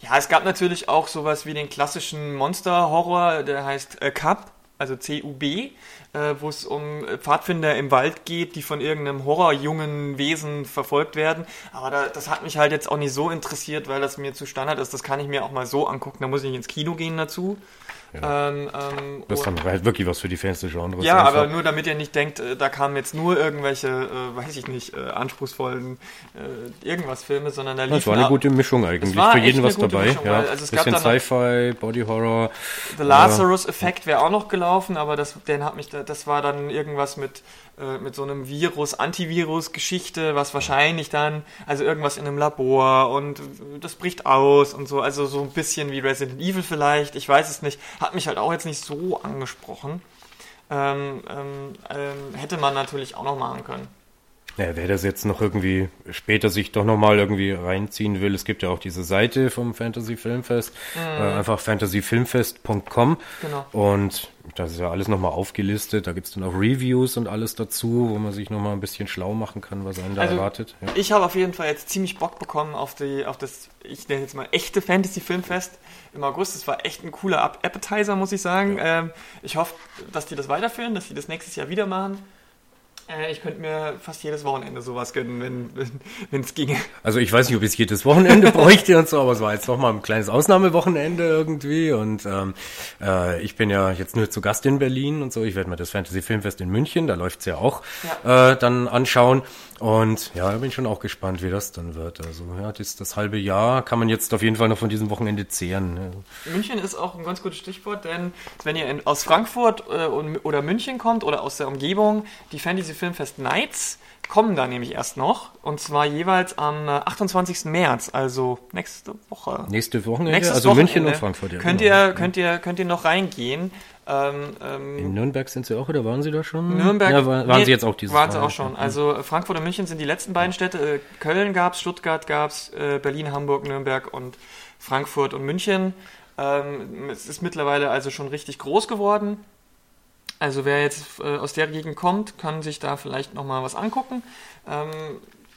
Ja, es gab natürlich auch sowas wie den klassischen Monster-Horror, der heißt äh, Cub, also C-U-B, äh, wo es um Pfadfinder im Wald geht, die von irgendeinem horrorjungen Wesen verfolgt werden. Aber da, das hat mich halt jetzt auch nicht so interessiert, weil das mir zu Standard ist. Das kann ich mir auch mal so angucken. Da muss ich ins Kino gehen dazu. Ähm, ähm, das ist dann halt wirklich was für die Fans des Genres. ja, einfach. aber nur damit ihr nicht denkt, äh, da kamen jetzt nur irgendwelche, äh, weiß ich nicht, äh, anspruchsvollen äh, irgendwas Filme, sondern da Das liefen war eine gute Mischung eigentlich. Für jeden was dabei. Mischung, ja. also es Bisschen Sci-Fi, Body Horror. The Lazarus-Effekt wäre auch noch gelaufen, aber das, den hat mich, da- das war dann irgendwas mit, äh, mit so einem Virus, Antivirus-Geschichte, was wahrscheinlich dann, also irgendwas in einem Labor und das bricht aus und so, also so ein bisschen wie Resident Evil vielleicht, ich weiß es nicht, hat mich halt auch jetzt nicht so angesprochen. Ähm, ähm, ähm, hätte man natürlich auch noch machen können. Ja, wer das jetzt noch irgendwie später sich doch nochmal irgendwie reinziehen will, es gibt ja auch diese Seite vom Fantasy Filmfest, äh, einfach fantasyfilmfest.com Genau. und das ist ja alles nochmal aufgelistet, da gibt's dann auch Reviews und alles dazu, wo man sich nochmal ein bisschen schlau machen kann, was einen da Also, erwartet. Ja. Ich habe auf jeden Fall jetzt ziemlich Bock bekommen auf die, auf das, ich nenne jetzt mal echte Fantasy Filmfest im August. Das war echt ein cooler App- Appetizer, muss ich sagen. Ähm, ich hoffe, dass die das weiterführen, dass die das nächstes Jahr wieder machen. Äh, ich könnte mir fast jedes Wochenende sowas gönnen, wenn es ginge. Also ich weiß nicht, ob ich es jedes Wochenende bräuchte und so, aber es war jetzt noch mal ein kleines Ausnahmewochenende irgendwie und ähm, äh, ich bin ja jetzt nur zu Gast in Berlin und so. Ich werde mir das Fantasy Filmfest in München, da läuft's ja auch, äh, dann anschauen und ja, da bin ich schon auch gespannt, wie das dann wird. Also ja, das, das halbe Jahr kann man jetzt auf jeden Fall noch von diesem Wochenende zehren. Ja. München ist auch ein ganz gutes Stichwort, denn wenn ihr in, aus Frankfurt äh, oder München kommt oder aus der Umgebung, die Fantasy Filmfest Nights kommen da nämlich erst noch. Und zwar jeweils am äh, 28. März, also nächste Woche. Nächste Wochenende, Nächstes also Wochenende München und Frankfurt. Ja, könnt, genau. ihr, könnt, ihr, könnt ihr noch reingehen. Ähm, ähm, in Nürnberg sind sie auch oder waren sie da schon? Nürnberg ja, war, waren nee, sie jetzt auch dieses Waren sie Mal? auch schon. Also äh, Frankfurt und München sind die letzten beiden Städte. Äh, Köln gab's, Stuttgart gab's, äh, Berlin, Hamburg, Nürnberg und Frankfurt und München. Ähm, es ist mittlerweile also schon richtig groß geworden. Also wer jetzt äh, aus der Gegend kommt, kann sich da vielleicht nochmal was angucken. Ähm,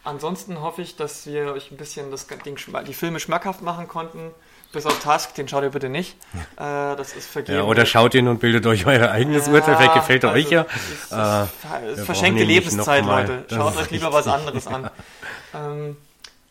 ansonsten hoffe ich, dass wir euch ein bisschen das Ding, die Filme schmackhaft machen konnten. Bis auf Task, den schaut ihr bitte nicht. Äh, das ist vergeben. Ja, oder schaut ihn und bildet euch euer eigenes Ja, Urteil. Vielleicht gefällt er also euch ja. ist- Äh, ist wir verschenkte Lebenszeit. Leute. Schaut euch lieber was anderes an. ähm,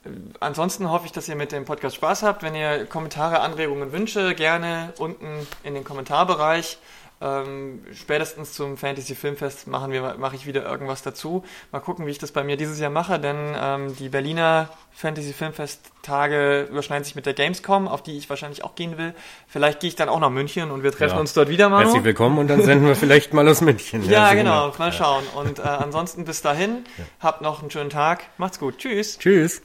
äh, ansonsten hoffe ich, dass ihr mit dem Podcast Spaß habt. Wenn ihr Kommentare, Anregungen, Wünsche, gerne unten in den Kommentarbereich. Ähm, spätestens zum Fantasy Filmfest machen wir, mache ich wieder irgendwas dazu. Mal gucken, wie ich das bei mir dieses Jahr mache, denn ähm, die Berliner Fantasy Filmfest Tage überschneiden sich mit der Gamescom, auf die ich wahrscheinlich auch gehen will. Vielleicht gehe ich dann auch nach München und wir treffen ja. uns dort wieder, Manu. Herzlich willkommen und dann senden wir vielleicht mal aus München. ja, ja genau, mal schauen. Und äh, ansonsten bis dahin, ja. habt noch einen schönen Tag. Macht's gut. Tschüss. Tschüss.